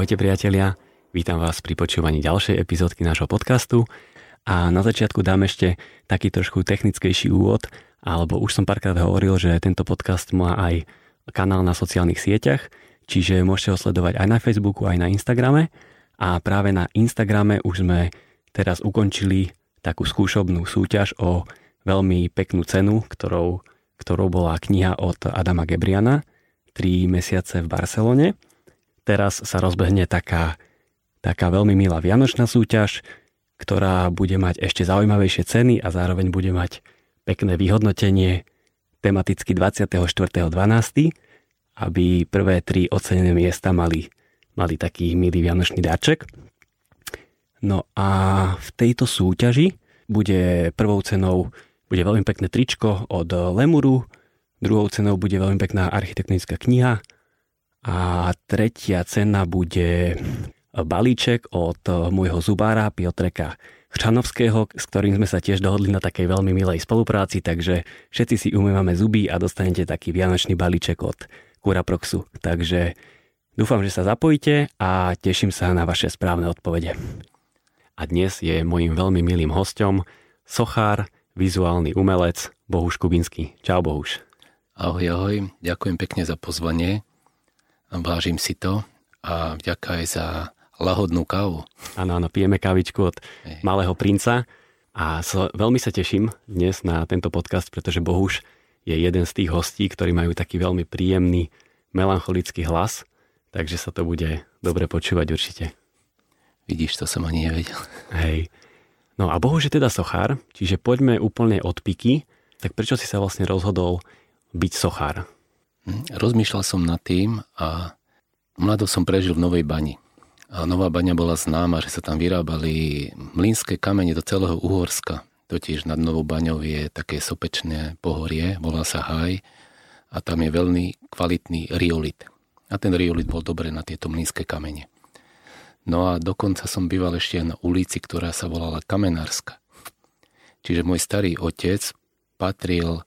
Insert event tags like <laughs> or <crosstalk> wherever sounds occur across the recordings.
Ahojte priatelia, vítam vás pri počúvaní ďalšej epizódky nášho podcastu. A na začiatku dám ešte taký trošku technickejší úvod, alebo už som párkrát hovoril, že tento podcast má aj kanál na sociálnych sieťach, čiže môžete ho sledovať aj na Facebooku, aj na Instagrame. A práve na Instagrame už sme teraz ukončili takú skúšobnú súťaž o veľmi peknú cenu, ktorou, ktorou bola kniha od Adama Gebriana 3 mesiace v Barcelone teraz sa rozbehne taká, taká veľmi milá vianočná súťaž, ktorá bude mať ešte zaujímavejšie ceny a zároveň bude mať pekné vyhodnotenie tematicky 24.12., aby prvé tri ocenené miesta mali, mali taký milý vianočný dáček. No a v tejto súťaži bude prvou cenou bude veľmi pekné tričko od Lemuru, druhou cenou bude veľmi pekná architektonická kniha a tretia cena bude balíček od môjho zubára Piotreka Chčanovského, s ktorým sme sa tiež dohodli na takej veľmi milej spolupráci, takže všetci si umývame zuby a dostanete taký vianočný balíček od Kura Proxu. Takže dúfam, že sa zapojíte a teším sa na vaše správne odpovede. A dnes je mojim veľmi milým hostom sochár, vizuálny umelec Bohuš Kubinský. Čau Bohuš. Ahoj, ahoj, ďakujem pekne za pozvanie vážim si to a vďaka aj za lahodnú kávu. Áno, áno, pijeme kávičku od Ej. malého princa a so, veľmi sa teším dnes na tento podcast, pretože Bohuš je jeden z tých hostí, ktorí majú taký veľmi príjemný melancholický hlas, takže sa to bude dobre počúvať určite. Vidíš, to som ani nevedel. Hej. No a Bohuš je teda sochár, čiže poďme úplne od piky. Tak prečo si sa vlastne rozhodol byť sochár? Rozmýšľal som nad tým a mlado som prežil v Novej bani. A Nová baňa bola známa, že sa tam vyrábali mlínske kamene do celého Uhorska. Totiž nad Novou baňou je také sopečné pohorie, volá sa Haj a tam je veľmi kvalitný riolit. A ten riolit bol dobre na tieto mlínske kamene. No a dokonca som býval ešte na ulici, ktorá sa volala Kamenárska. Čiže môj starý otec patril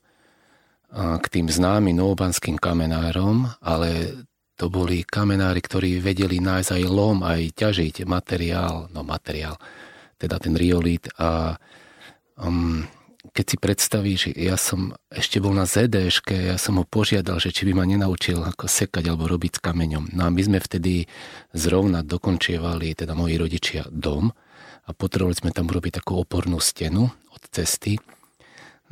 k tým známym novobanským kamenárom, ale to boli kamenári, ktorí vedeli nájsť aj lom, aj ťažiť materiál, no materiál, teda ten riolit a um, keď si predstavíš, ja som ešte bol na ZDŠke, ja som ho požiadal, že či by ma nenaučil ako sekať alebo robiť s kameňom. No a my sme vtedy zrovna dokončievali, teda moji rodičia, dom a potrebovali sme tam urobiť takú opornú stenu od cesty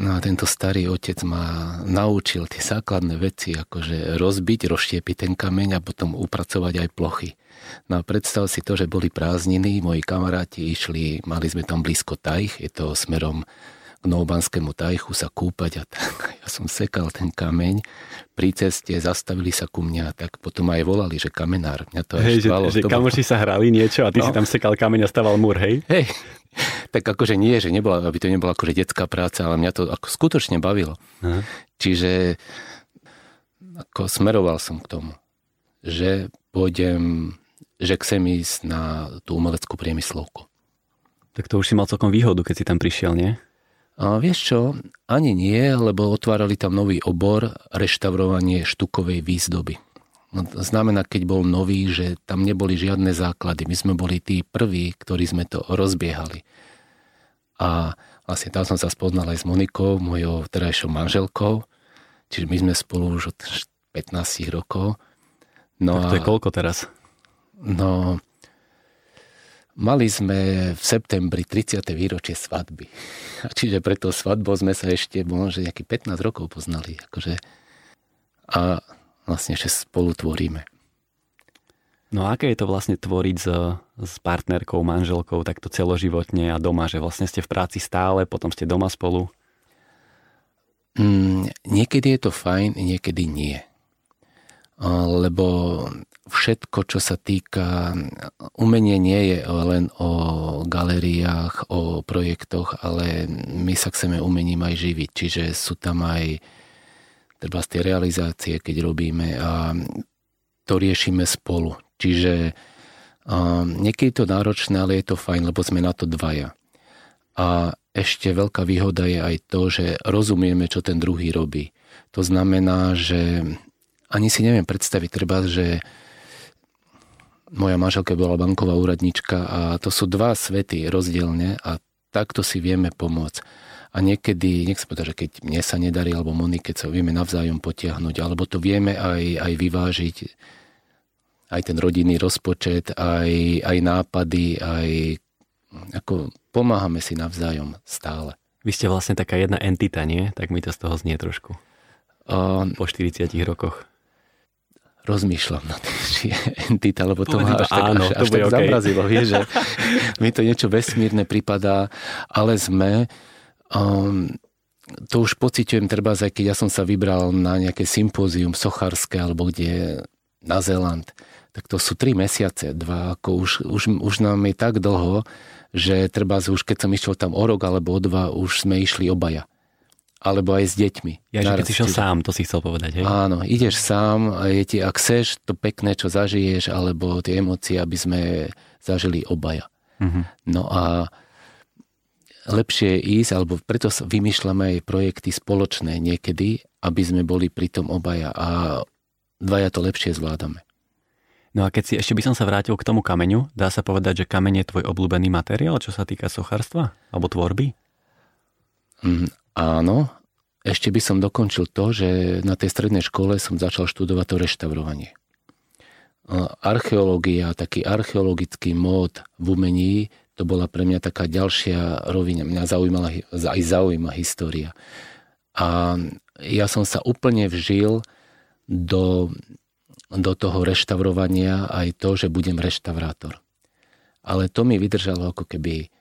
No a tento starý otec ma naučil tie základné veci, akože rozbiť, rozštiepiť ten kameň a potom upracovať aj plochy. No a predstav si to, že boli prázdniny, moji kamaráti išli, mali sme tam blízko tajch, je to smerom k Novobanskému tajchu sa kúpať a tak. <laughs> Ja som sekal ten kameň, pri ceste zastavili sa ku mňa, tak potom aj volali, že kamenár. Mňa to hej, štvalo. Že, že kamoši sa hrali niečo a ty no. si tam sekal kameň a staval múr, hej? Hej, tak akože nie, že nebola, aby to nebola akože detská práca, ale mňa to ako skutočne bavilo. Aha. Čiže ako smeroval som k tomu, že pôjdem, že chcem ísť na tú umeleckú priemyslovku. Tak to už si mal celkom výhodu, keď si tam prišiel, nie? A vieš čo, ani nie, lebo otvárali tam nový obor reštaurovanie štukovej výzdoby. No, znamená, keď bol nový, že tam neboli žiadne základy. My sme boli tí prví, ktorí sme to rozbiehali. A vlastne tam som sa spoznal aj s Monikou, mojou terajšou manželkou. Čiže my sme spolu už od 15 rokov. No tak to a, je koľko teraz? No, Mali sme v septembri 30. výročie svadby. <laughs> A čiže preto svadbou sme sa ešte možno nejaký 15 rokov poznali. Akože, a vlastne ešte spolu tvoríme. No a aké je to vlastne tvoriť s, s partnerkou, manželkou takto celoživotne a doma, že vlastne ste v práci stále, potom ste doma spolu? Mm, niekedy je to fajn, niekedy nie. Lebo všetko, čo sa týka, umenie nie je len o galériách, o projektoch, ale my sa chceme umením aj živiť. Čiže sú tam aj treba z tie realizácie, keď robíme a to riešime spolu. Čiže um, niekedy je to náročné, ale je to fajn, lebo sme na to dvaja. A ešte veľká výhoda je aj to, že rozumieme, čo ten druhý robí. To znamená, že ani si neviem predstaviť, treba, že moja manželka bola banková úradnička a to sú dva svety rozdielne a takto si vieme pomôcť. A niekedy, nech sa povedať, že keď mne sa nedarí, alebo Monike, keď sa vieme navzájom potiahnuť, alebo to vieme aj, aj vyvážiť, aj ten rodinný rozpočet, aj, aj nápady, aj ako pomáhame si navzájom stále. Vy ste vlastne taká jedna entita, nie? Tak mi to z toho znie trošku. Uh, po 40 rokoch rozmýšľam na tým, <laughs> či je entita, lebo to ma až tak, áno, až, až tak okay. zamrazilo, vie, že <laughs> mi to niečo vesmírne pripadá, ale sme, um, to už pociťujem treba aj keď ja som sa vybral na nejaké sympózium sochárske alebo kde na Zeland, tak to sú tri mesiace, dva, ako už, už, už nám je tak dlho, že treba už keď som išiel tam o rok alebo o dva, už sme išli obaja alebo aj s deťmi. Ja, že keď si šiel sám, to si chcel povedať, hej? Áno, ideš sám a je ti, ak chceš to pekné, čo zažiješ, alebo tie emócie, aby sme zažili obaja. Mm-hmm. No a lepšie je ísť, alebo preto vymýšľame aj projekty spoločné niekedy, aby sme boli pri tom obaja a dvaja to lepšie zvládame. No a keď si ešte by som sa vrátil k tomu kameňu, dá sa povedať, že kameň je tvoj obľúbený materiál, čo sa týka sochárstva alebo tvorby? Mm, Áno, ešte by som dokončil to, že na tej strednej škole som začal študovať to reštaurovanie. Archeológia, taký archeologický mód v umení, to bola pre mňa taká ďalšia rovina. Mňa zaujímala, aj zaujíma história. A ja som sa úplne vžil do, do toho reštaurovania aj to, že budem reštaurátor. Ale to mi vydržalo ako keby,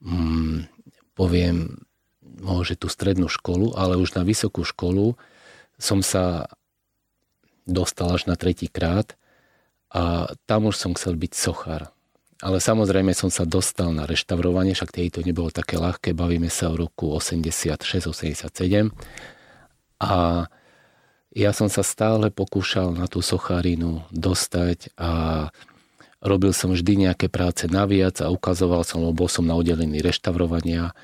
mm, poviem, môže tú strednú školu, ale už na vysokú školu som sa dostal až na tretí krát a tam už som chcel byť sochár. Ale samozrejme som sa dostal na reštaurovanie, však tej to nebolo také ľahké, bavíme sa o roku 86-87 a ja som sa stále pokúšal na tú sochárinu dostať a robil som vždy nejaké práce naviac a ukazoval som, lebo bol som na oddelení reštaurovania.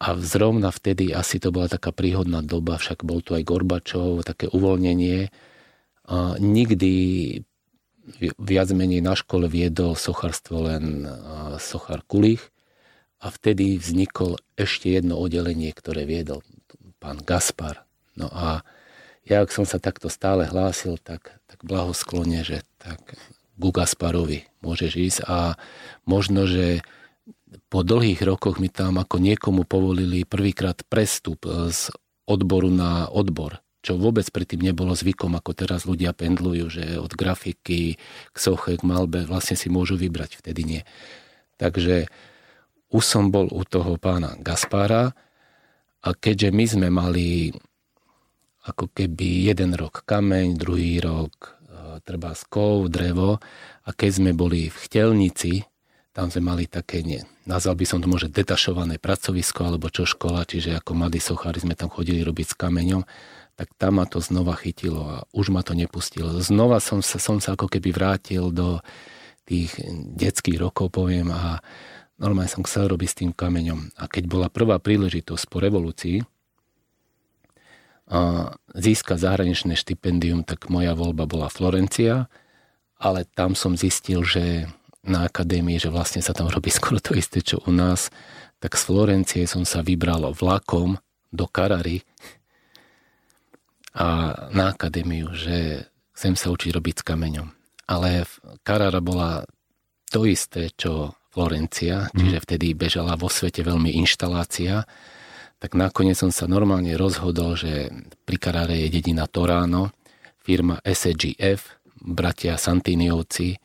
A zrovna vtedy asi to bola taká príhodná doba, však bol tu aj Gorbačov, také uvoľnenie. A nikdy viac menej na škole viedol sochárstvo len sochár Kulich a vtedy vznikol ešte jedno oddelenie, ktoré viedol pán Gaspar. No a ja, ak som sa takto stále hlásil, tak, tak blahosklone, že tak ku Gasparovi môžeš ísť a možno, že po dlhých rokoch mi tam ako niekomu povolili prvýkrát prestup e, z odboru na odbor, čo vôbec predtým nebolo zvykom, ako teraz ľudia pendlujú, že od grafiky k soche, k malbe vlastne si môžu vybrať, vtedy nie. Takže už som bol u toho pána Gaspára a keďže my sme mali ako keby jeden rok kameň, druhý rok e, treba skov, drevo a keď sme boli v chtelnici, tam sme mali také, nie, nazval by som to môže detašované pracovisko alebo čo škola, čiže ako mladí sochári sme tam chodili robiť s kameňom, tak tam ma to znova chytilo a už ma to nepustilo. Znova som sa, som sa ako keby vrátil do tých detských rokov, poviem, a normálne som chcel robiť s tým kameňom. A keď bola prvá príležitosť po revolúcii získať zahraničné štipendium, tak moja voľba bola Florencia, ale tam som zistil, že na akadémii, že vlastne sa tam robí <laughs> skoro to isté, čo u nás, tak z Florencie som sa vybral vlakom do Karary a na akadémiu, že chcem sa učiť robiť s kameňom. Ale Karara bola to isté, čo Florencia, čiže mm. vtedy bežala vo svete veľmi inštalácia, tak nakoniec som sa normálne rozhodol, že pri Karare je dedina Toráno, firma SGF, bratia Santiniovci,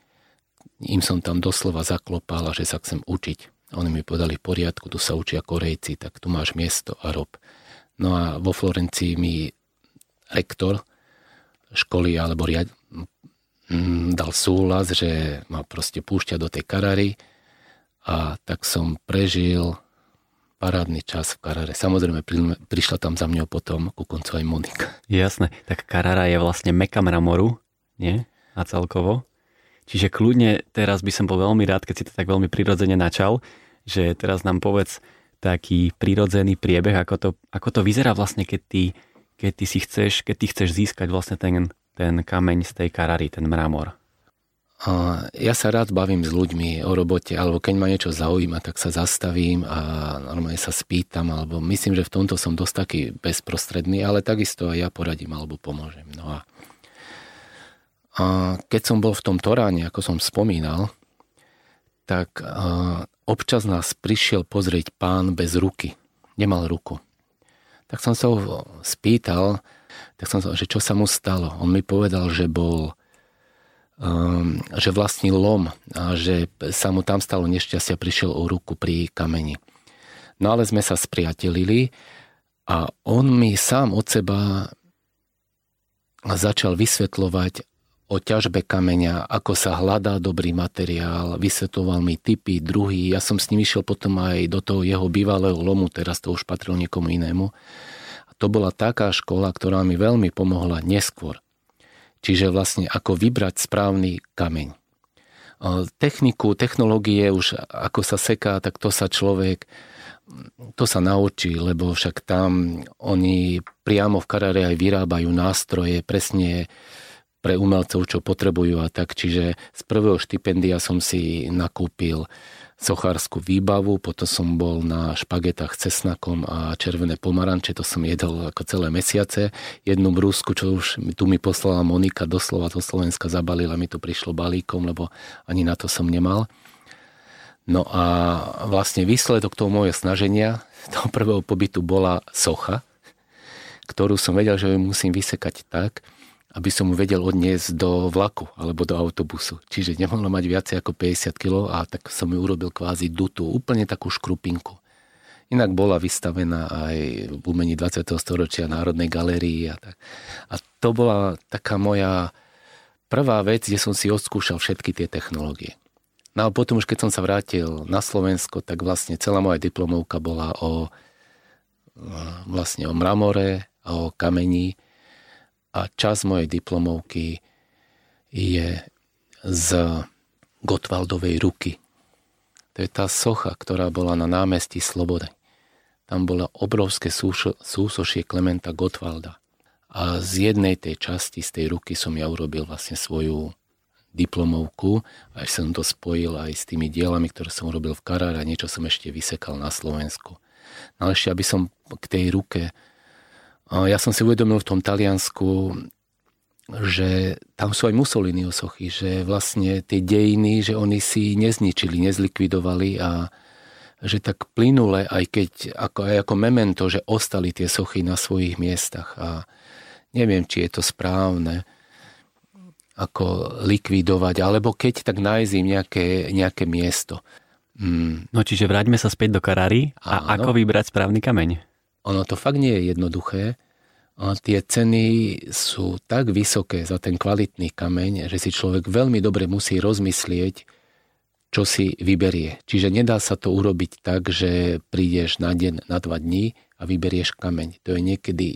im som tam doslova zaklopal, že sa chcem učiť. Oni mi povedali v poriadku, tu sa učia Korejci, tak tu máš miesto a rob. No a vo Florencii mi rektor školy alebo riad, dal súhlas, že ma proste púšťa do tej Karary a tak som prežil parádny čas v Karare. Samozrejme, prišla tam za mňou potom ku koncu aj Monika. Jasné, tak Karara je vlastne meka mramoru, nie? A celkovo? Čiže kľudne teraz by som bol veľmi rád, keď si to tak veľmi prirodzene načal, že teraz nám povedz taký prirodzený priebeh, ako to, ako to vyzerá vlastne, keď ty, keď ty si chceš, keď ty chceš získať vlastne ten, ten kameň z tej karary, ten mramor. ja sa rád bavím s ľuďmi o robote, alebo keď ma niečo zaujíma, tak sa zastavím a normálne sa spýtam, alebo myslím, že v tomto som dosť taký bezprostredný, ale takisto aj ja poradím alebo pomôžem. No a, a keď som bol v tom Toráne, ako som spomínal, tak a, občas nás prišiel pozrieť pán bez ruky. Nemal ruku. Tak som sa ho spýtal, tak som sa, že čo sa mu stalo. On mi povedal, že bol um, že vlastnil lom a že sa mu tam stalo nešťastie a prišiel o ruku pri kameni. No ale sme sa spriatelili a on mi sám od seba začal vysvetľovať o ťažbe kameňa, ako sa hľadá dobrý materiál, vysvetoval mi typy, druhy. Ja som s ním išiel potom aj do toho jeho bývalého lomu, teraz to už patrilo niekomu inému. A to bola taká škola, ktorá mi veľmi pomohla neskôr. Čiže vlastne ako vybrať správny kameň. Techniku, technológie už ako sa seká, tak to sa človek to sa naučí, lebo však tam oni priamo v Karare aj vyrábajú nástroje presne pre umelcov, čo potrebujú a tak. Čiže z prvého štipendia som si nakúpil sochárskú výbavu, potom som bol na špagetách s cesnakom a červené pomaranče, to som jedol ako celé mesiace. Jednu brúsku, čo už tu mi poslala Monika doslova do Slovenska, zabalila, mi to prišlo balíkom, lebo ani na to som nemal. No a vlastne výsledok toho môjho snaženia, <laughs> toho prvého pobytu bola socha, ktorú som vedel, že ju musím vysekať tak, aby som mu vedel odniesť do vlaku alebo do autobusu. Čiže nemohlo mať viacej ako 50 kg a tak som ju urobil kvázi dutú, úplne takú škrupinku. Inak bola vystavená aj v umení 20. storočia Národnej galérii a tak. A to bola taká moja prvá vec, kde som si odskúšal všetky tie technológie. No a potom už keď som sa vrátil na Slovensko, tak vlastne celá moja diplomovka bola o vlastne o mramore, o kameni, a čas mojej diplomovky je z Gotwaldovej ruky. To je tá socha, ktorá bola na námestí Slobody. Tam bola obrovské súsošie Klementa Gotwalda. A z jednej tej časti, z tej ruky som ja urobil vlastne svoju diplomovku, aj som to spojil aj s tými dielami, ktoré som urobil v Karáre a niečo som ešte vysekal na Slovensku. No ale ešte, aby som k tej ruke ja som si uvedomil v tom Taliansku, že tam sú aj Mussolini sochy, že vlastne tie dejiny, že oni si nezničili, nezlikvidovali a že tak plynule, aj keď ako, aj ako memento, že ostali tie sochy na svojich miestach a neviem, či je to správne ako likvidovať, alebo keď tak nájsť im nejaké, nejaké miesto. Mm. No čiže vráťme sa späť do Karary a Áno. ako vybrať správny kameň? Ono to fakt nie je jednoduché. A tie ceny sú tak vysoké za ten kvalitný kameň, že si človek veľmi dobre musí rozmyslieť, čo si vyberie. Čiže nedá sa to urobiť tak, že prídeš na deň, na dva dní a vyberieš kameň. To je niekedy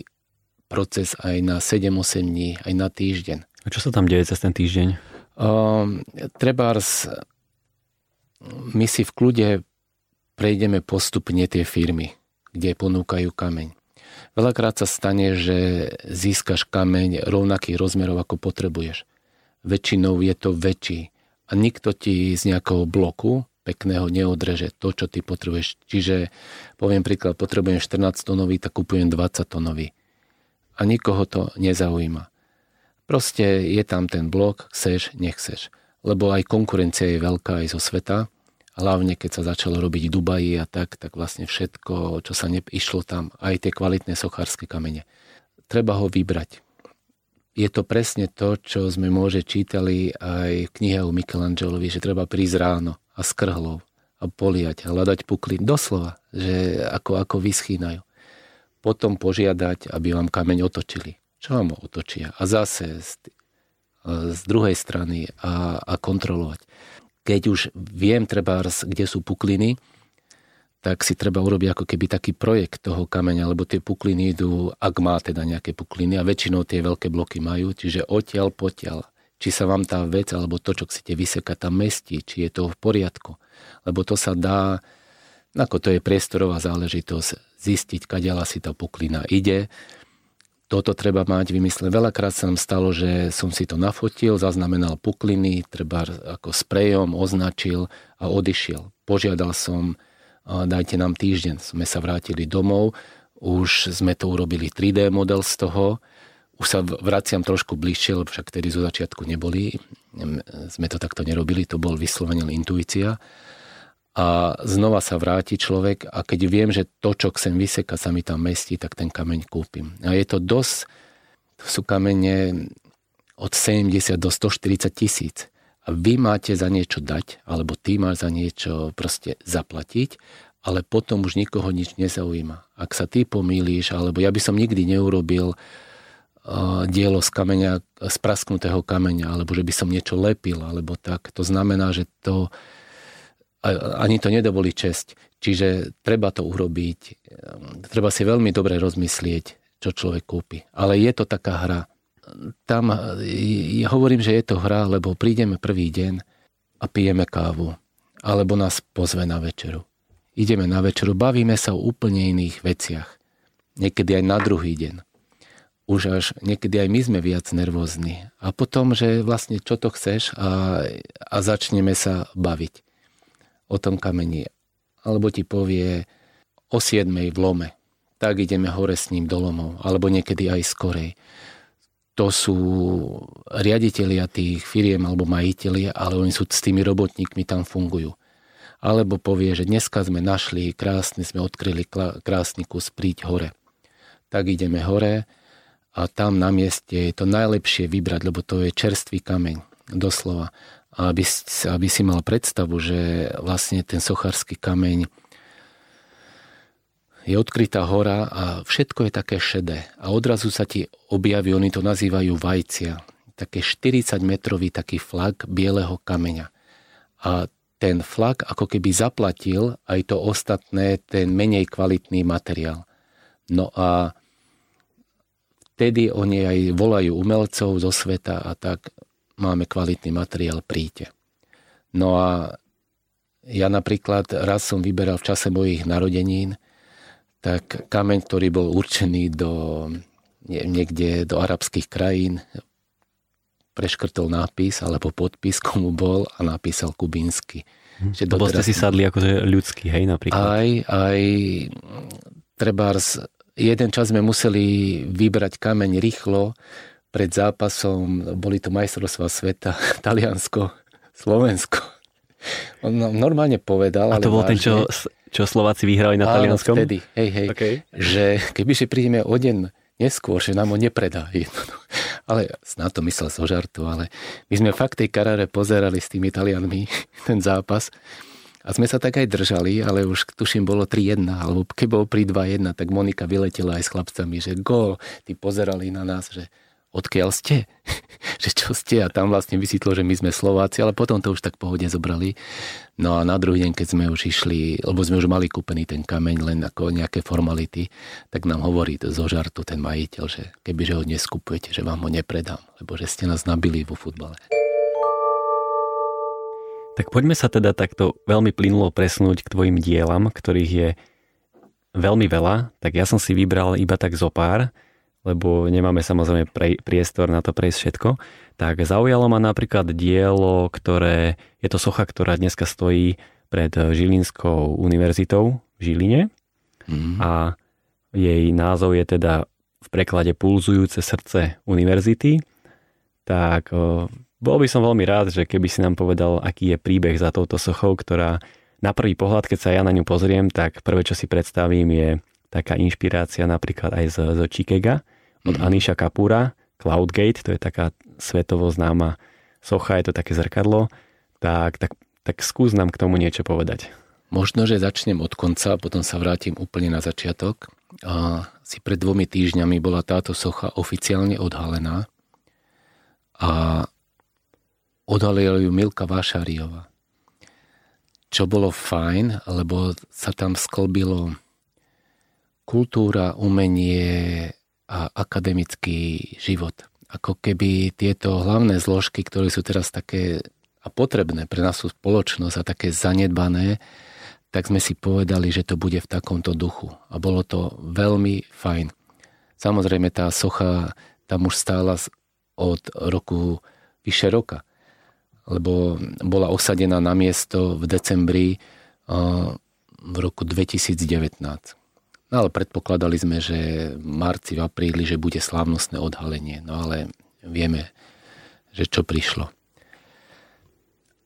proces aj na 7-8 dní, aj na týždeň. A čo sa tam deje cez ten týždeň? Um, trebárs, my si v kľude prejdeme postupne tie firmy kde ponúkajú kameň. Veľakrát sa stane, že získaš kameň rovnakých rozmerov, ako potrebuješ. Väčšinou je to väčší a nikto ti z nejakého bloku pekného neodreže to, čo ty potrebuješ. Čiže poviem príklad, potrebujem 14 tonový, tak kupujem 20 tonový. A nikoho to nezaujíma. Proste je tam ten blok, chceš, nechceš. Lebo aj konkurencia je veľká aj zo sveta hlavne keď sa začalo robiť Dubaji a tak, tak vlastne všetko, čo sa išlo tam, aj tie kvalitné sochárske kamene. Treba ho vybrať. Je to presne to, čo sme môže čítali aj v knihe o Michelangelovi, že treba prísť ráno a skrhlov a poliať a hľadať puklín. Doslova, že ako, ako vyschýnajú. Potom požiadať, aby vám kameň otočili. Čo vám otočia? A zase z, z druhej strany a, a kontrolovať keď už viem treba, kde sú pukliny, tak si treba urobiť ako keby taký projekt toho kameňa, lebo tie pukliny idú, ak má teda nejaké pukliny a väčšinou tie veľké bloky majú, čiže odtiaľ potiaľ, či sa vám tá vec alebo to, čo chcete vysekať, tam mestí, či je to v poriadku. Lebo to sa dá, ako to je priestorová záležitosť, zistiť, kadiaľ si tá puklina ide. Toto treba mať vymyslené. Veľakrát sa nám stalo, že som si to nafotil, zaznamenal pukliny, treba ako sprejom označil a odišiel. Požiadal som, dajte nám týždeň. Sme sa vrátili domov, už sme to urobili 3D model z toho, už sa vraciam trošku bližšie, lebo však tedy zo začiatku neboli, sme to takto nerobili, to bol vyslovene intuícia a znova sa vráti človek a keď viem, že to, čo chcem vyseka, sa mi tam mestí, tak ten kameň kúpim. A je to dosť, to sú kamene od 70 do 140 tisíc. A vy máte za niečo dať, alebo ty máš za niečo proste zaplatiť, ale potom už nikoho nič nezaujíma. Ak sa ty pomýliš, alebo ja by som nikdy neurobil uh, dielo z kameňa, z prasknutého kameňa, alebo že by som niečo lepil, alebo tak. To znamená, že to, ani to nedovolí česť. Čiže treba to urobiť, treba si veľmi dobre rozmyslieť, čo človek kúpi. Ale je to taká hra. Tam ja hovorím, že je to hra, lebo prídeme prvý deň a pijeme kávu. Alebo nás pozve na večeru. Ideme na večeru, bavíme sa o úplne iných veciach. Niekedy aj na druhý deň. Už až niekedy aj my sme viac nervózni. A potom, že vlastne čo to chceš a, a začneme sa baviť o tom kameni. Alebo ti povie o 7 v lome. Tak ideme hore s ním do lomov. Alebo niekedy aj skorej. To sú riaditeľia tých firiem alebo majiteľia, ale oni sú s tými robotníkmi tam fungujú. Alebo povie, že dneska sme našli krásny, sme odkryli krásny kus, príď hore. Tak ideme hore a tam na mieste je to najlepšie vybrať, lebo to je čerstvý kameň, doslova aby, aby si mal predstavu, že vlastne ten sochársky kameň je odkrytá hora a všetko je také šedé. A odrazu sa ti objaví, oni to nazývajú vajcia, také 40 metrový taký flak bieleho kameňa. A ten flak ako keby zaplatil aj to ostatné, ten menej kvalitný materiál. No a vtedy oni aj volajú umelcov zo sveta a tak máme kvalitný materiál, príďte. No a ja napríklad raz som vyberal v čase mojich narodenín, tak kameň, ktorý bol určený do, niekde do arabských krajín, preškrtol nápis alebo podpis, komu bol a napísal kubínsky. Hm. Že Lebo ste si sadli akože ľudský, hej, napríklad. Aj, aj trebárs, jeden čas sme museli vybrať kameň rýchlo, pred zápasom, boli to majstrovstvá sveta, <laughs> Taliansko, Slovensko. On normálne povedal, A to bol vážne, ten, čo, čo Slováci vyhrali na áno, Talianskom? vtedy, hej, hej, okay. že kebyže prídeme o deň neskôr, že nám ho nepredá. <laughs> Ale snad to myslel so žartu, ale my sme fakt tej karáre pozerali s tými Talianmi <laughs> ten zápas a sme sa tak aj držali, ale už tuším bolo 3-1, alebo keď bolo pri 2-1, tak Monika vyletela aj s chlapcami, že gól, tí pozerali na nás, že odkiaľ ste, <laughs> že čo ste a tam vlastne vysvetlo, že my sme Slováci, ale potom to už tak pohode zobrali. No a na druhý deň, keď sme už išli, lebo sme už mali kúpený ten kameň len ako nejaké formality, tak nám hovorí zo žartu ten majiteľ, že kebyže ho neskupujete, že vám ho nepredám, lebo že ste nás nabili vo futbale. Tak poďme sa teda takto veľmi plynulo presunúť k tvojim dielam, ktorých je veľmi veľa, tak ja som si vybral iba tak zo pár lebo nemáme samozrejme pre, priestor na to prejsť všetko, tak zaujalo ma napríklad dielo, ktoré je to socha, ktorá dneska stojí pred Žilinskou univerzitou v Žiline. Mm. a jej názov je teda v preklade Pulzujúce srdce univerzity, tak bol by som veľmi rád, že keby si nám povedal, aký je príbeh za touto sochou, ktorá na prvý pohľad, keď sa ja na ňu pozriem, tak prvé, čo si predstavím, je taká inšpirácia napríklad aj z, z Chicaga od mm-hmm. Anisha Kapura, Cloudgate, to je taká svetovo známa socha, je to také zrkadlo, tak, tak, tak skús nám k tomu niečo povedať. Možno, že začnem od konca a potom sa vrátim úplne na začiatok. A si pred dvomi týždňami bola táto socha oficiálne odhalená a odhalila ju Milka Vášariova. Čo bolo fajn, lebo sa tam sklbilo kultúra, umenie a akademický život. Ako keby tieto hlavné zložky, ktoré sú teraz také a potrebné pre našu spoločnosť a také zanedbané, tak sme si povedali, že to bude v takomto duchu. A bolo to veľmi fajn. Samozrejme tá socha tam už stála od roku vyše roka, lebo bola osadená na miesto v decembri v roku 2019. No ale predpokladali sme, že v marci, v apríli, že bude slávnostné odhalenie. No ale vieme, že čo prišlo.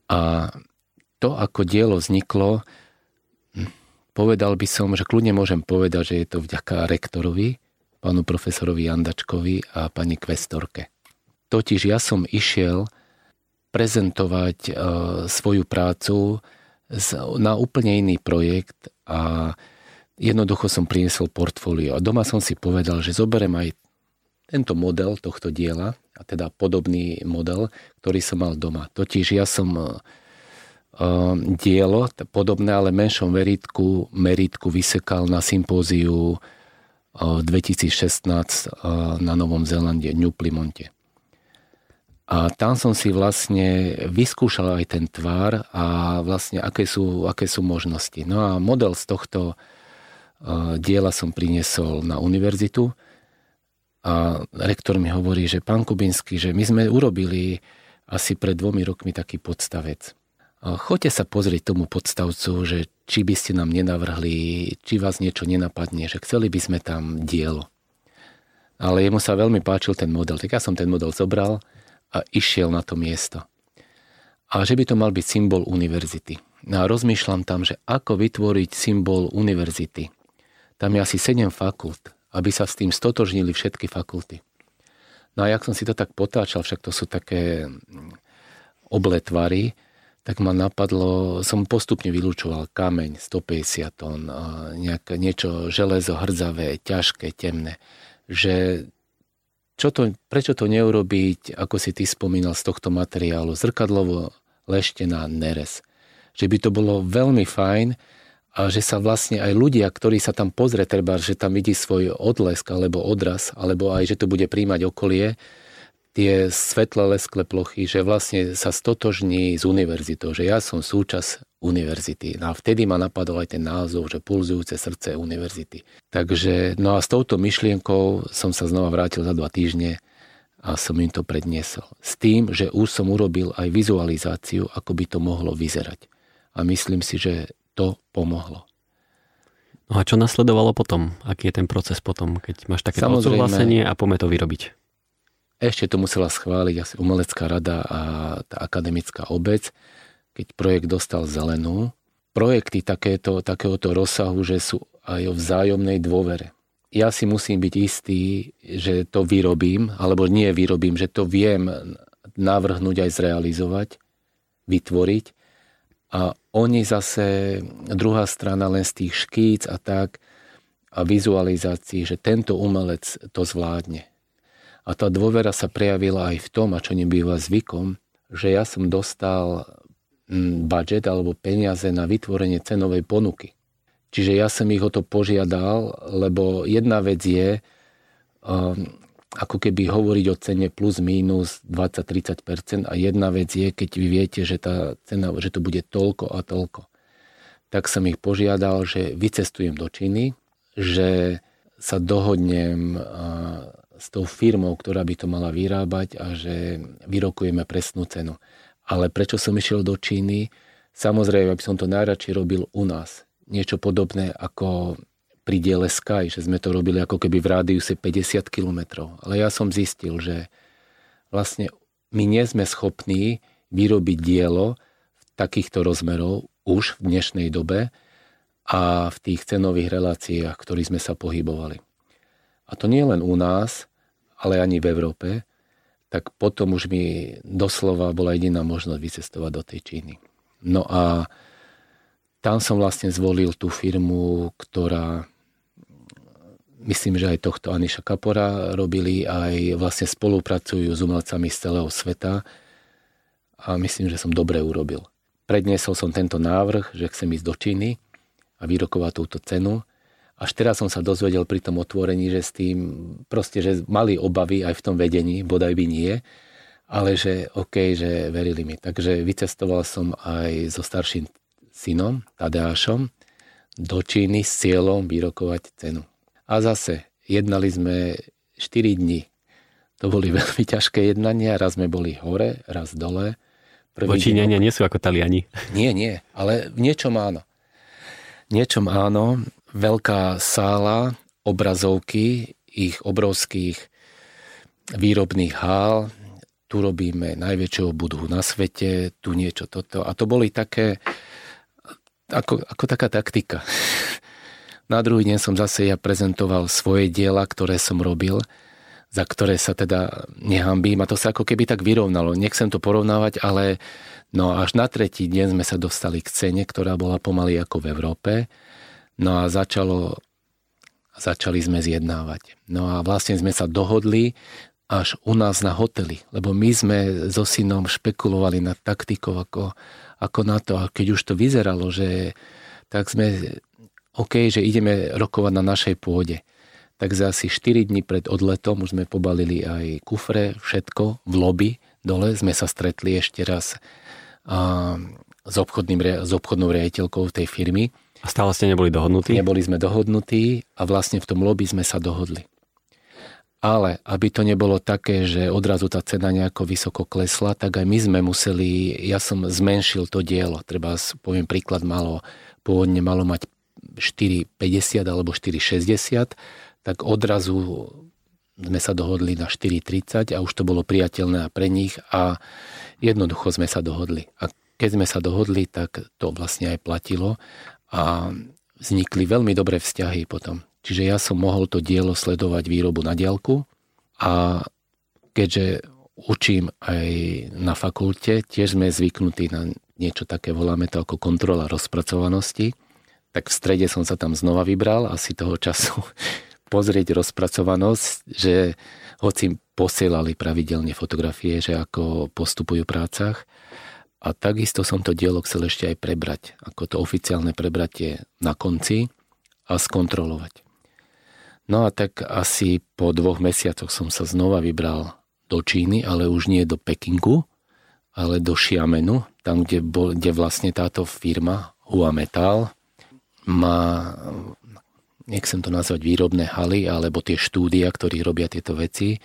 A to, ako dielo vzniklo, hm, povedal by som, že kľudne môžem povedať, že je to vďaka rektorovi, pánu profesorovi Jandačkovi a pani kvestorke. Totiž ja som išiel prezentovať e, svoju prácu na úplne iný projekt a jednoducho som priniesol portfólio. A doma som si povedal, že zoberiem aj tento model tohto diela, a teda podobný model, ktorý som mal doma. Totiž ja som uh, dielo, podobné, ale menšom meritku, meritku vysekal na sympóziu uh, 2016 uh, na Novom Zélande, New Plymonte. A tam som si vlastne vyskúšal aj ten tvár a vlastne aké sú, aké sú možnosti. No a model z tohto diela som priniesol na univerzitu a rektor mi hovorí, že pán Kubinsky, že my sme urobili asi pred dvomi rokmi taký podstavec. Choďte sa pozrieť tomu podstavcu, že či by ste nám nenavrhli, či vás niečo nenapadne, že chceli by sme tam dielo. Ale jemu sa veľmi páčil ten model, tak ja som ten model zobral a išiel na to miesto. A že by to mal byť symbol univerzity. No a rozmýšľam tam, že ako vytvoriť symbol univerzity. Tam je asi 7 fakult aby sa s tým stotožnili všetky fakulty. No a jak som si to tak potáčal, však to sú také mm, obletvary, tak ma napadlo, som postupne vylúčoval kameň 150 tón, nejak, niečo železo, hrdzavé, ťažké, temné. Že čo to, prečo to neurobiť, ako si ty spomínal, z tohto materiálu, zrkadlovo leštená neres. Že by to bolo veľmi fajn, a že sa vlastne aj ľudia, ktorí sa tam pozrie, treba, že tam vidí svoj odlesk alebo odraz, alebo aj, že to bude príjmať okolie, tie svetlé lesklé plochy, že vlastne sa stotožní s univerzitou, že ja som súčasť univerzity. No a vtedy ma napadol aj ten názov, že pulzujúce srdce univerzity. Takže, no a s touto myšlienkou som sa znova vrátil za dva týždne a som im to predniesol. S tým, že už som urobil aj vizualizáciu, ako by to mohlo vyzerať. A myslím si, že to pomohlo. No a čo nasledovalo potom? Aký je ten proces potom, keď máš také odsúhlasenie a poďme to vyrobiť? Ešte to musela schváliť asi umelecká rada a tá akademická obec, keď projekt dostal zelenú. Projekty takéto, takéhoto rozsahu, že sú aj o vzájomnej dôvere. Ja si musím byť istý, že to vyrobím, alebo nie vyrobím, že to viem navrhnúť aj zrealizovať, vytvoriť a oni zase, druhá strana len z tých škýc a tak a vizualizácií, že tento umelec to zvládne. A tá dôvera sa prejavila aj v tom, a čo nebýva zvykom, že ja som dostal mm, budget alebo peniaze na vytvorenie cenovej ponuky. Čiže ja som ich o to požiadal, lebo jedna vec je, um, ako keby hovoriť o cene plus minus 20-30% a jedna vec je, keď vy viete, že tá cena, že to bude toľko a toľko. Tak som ich požiadal, že vycestujem do Číny, že sa dohodnem s tou firmou, ktorá by to mala vyrábať a že vyrokujeme presnú cenu. Ale prečo som išiel do Číny? Samozrejme, aby som to najradšej robil u nás. Niečo podobné ako pri diele Sky, že sme to robili ako keby v rádiuse 50 km. Ale ja som zistil, že vlastne my nie sme schopní vyrobiť dielo v takýchto rozmerov už v dnešnej dobe a v tých cenových reláciách, ktorých sme sa pohybovali. A to nie len u nás, ale ani v Európe, tak potom už mi doslova bola jediná možnosť vycestovať do tej Číny. No a tam som vlastne zvolil tú firmu, ktorá myslím, že aj tohto Aniša Kapora robili, aj vlastne spolupracujú s umelcami z celého sveta a myslím, že som dobre urobil. Predniesol som tento návrh, že chcem ísť do Číny a vyrokovať túto cenu. Až teraz som sa dozvedel pri tom otvorení, že s tým proste, že mali obavy aj v tom vedení, bodaj by nie, ale že OK, že verili mi. Takže vycestoval som aj so starším synom, Tadeášom, do Číny s cieľom vyrokovať cenu. A zase, jednali sme 4 dní. To boli <laughs> veľmi ťažké jednania, raz sme boli hore, raz dole. Vočíňania nie sú ako Taliani. <laughs> Nie, nie, ale v niečom áno. Niečom áno. Veľká sála, obrazovky, ich obrovských výrobných hál, tu robíme najväčšieho budhu na svete, tu niečo toto. A to boli také, ako, ako taká taktika. <laughs> Na druhý deň som zase ja prezentoval svoje diela, ktoré som robil, za ktoré sa teda nehambím a to sa ako keby tak vyrovnalo. Nechcem to porovnávať, ale no až na tretí deň sme sa dostali k cene, ktorá bola pomaly ako v Európe. No a začalo, začali sme zjednávať. No a vlastne sme sa dohodli až u nás na hoteli, lebo my sme so synom špekulovali nad taktikou ako, ako na to a keď už to vyzeralo, že tak sme OK, že ideme rokovať na našej pôde. Tak za asi 4 dní pred odletom už sme pobalili aj kufre, všetko v lobby dole, sme sa stretli ešte raz a, s, obchodným, s obchodnou riaditeľkou tej firmy. A stále ste neboli dohodnutí? Neboli sme dohodnutí a vlastne v tom lobby sme sa dohodli. Ale aby to nebolo také, že odrazu tá cena nejako vysoko klesla, tak aj my sme museli, ja som zmenšil to dielo. Treba, poviem príklad, malo, pôvodne malo mať 4,50 alebo 4,60, tak odrazu sme sa dohodli na 4,30 a už to bolo priateľné pre nich a jednoducho sme sa dohodli. A keď sme sa dohodli, tak to vlastne aj platilo a vznikli veľmi dobré vzťahy potom. Čiže ja som mohol to dielo sledovať výrobu na diálku a keďže učím aj na fakulte, tiež sme zvyknutí na niečo také, voláme to ako kontrola rozpracovanosti, tak v strede som sa tam znova vybral asi toho času <laughs> pozrieť rozpracovanosť, že hoci posielali pravidelne fotografie, že ako postupujú v prácach. A takisto som to dielo chcel ešte aj prebrať, ako to oficiálne prebratie na konci a skontrolovať. No a tak asi po dvoch mesiacoch som sa znova vybral do Číny, ale už nie do Pekingu, ale do Xiamenu, tam, kde, bol, kde vlastne táto firma Hua Metal má, nechcem to nazvať výrobné haly, alebo tie štúdia, ktorí robia tieto veci.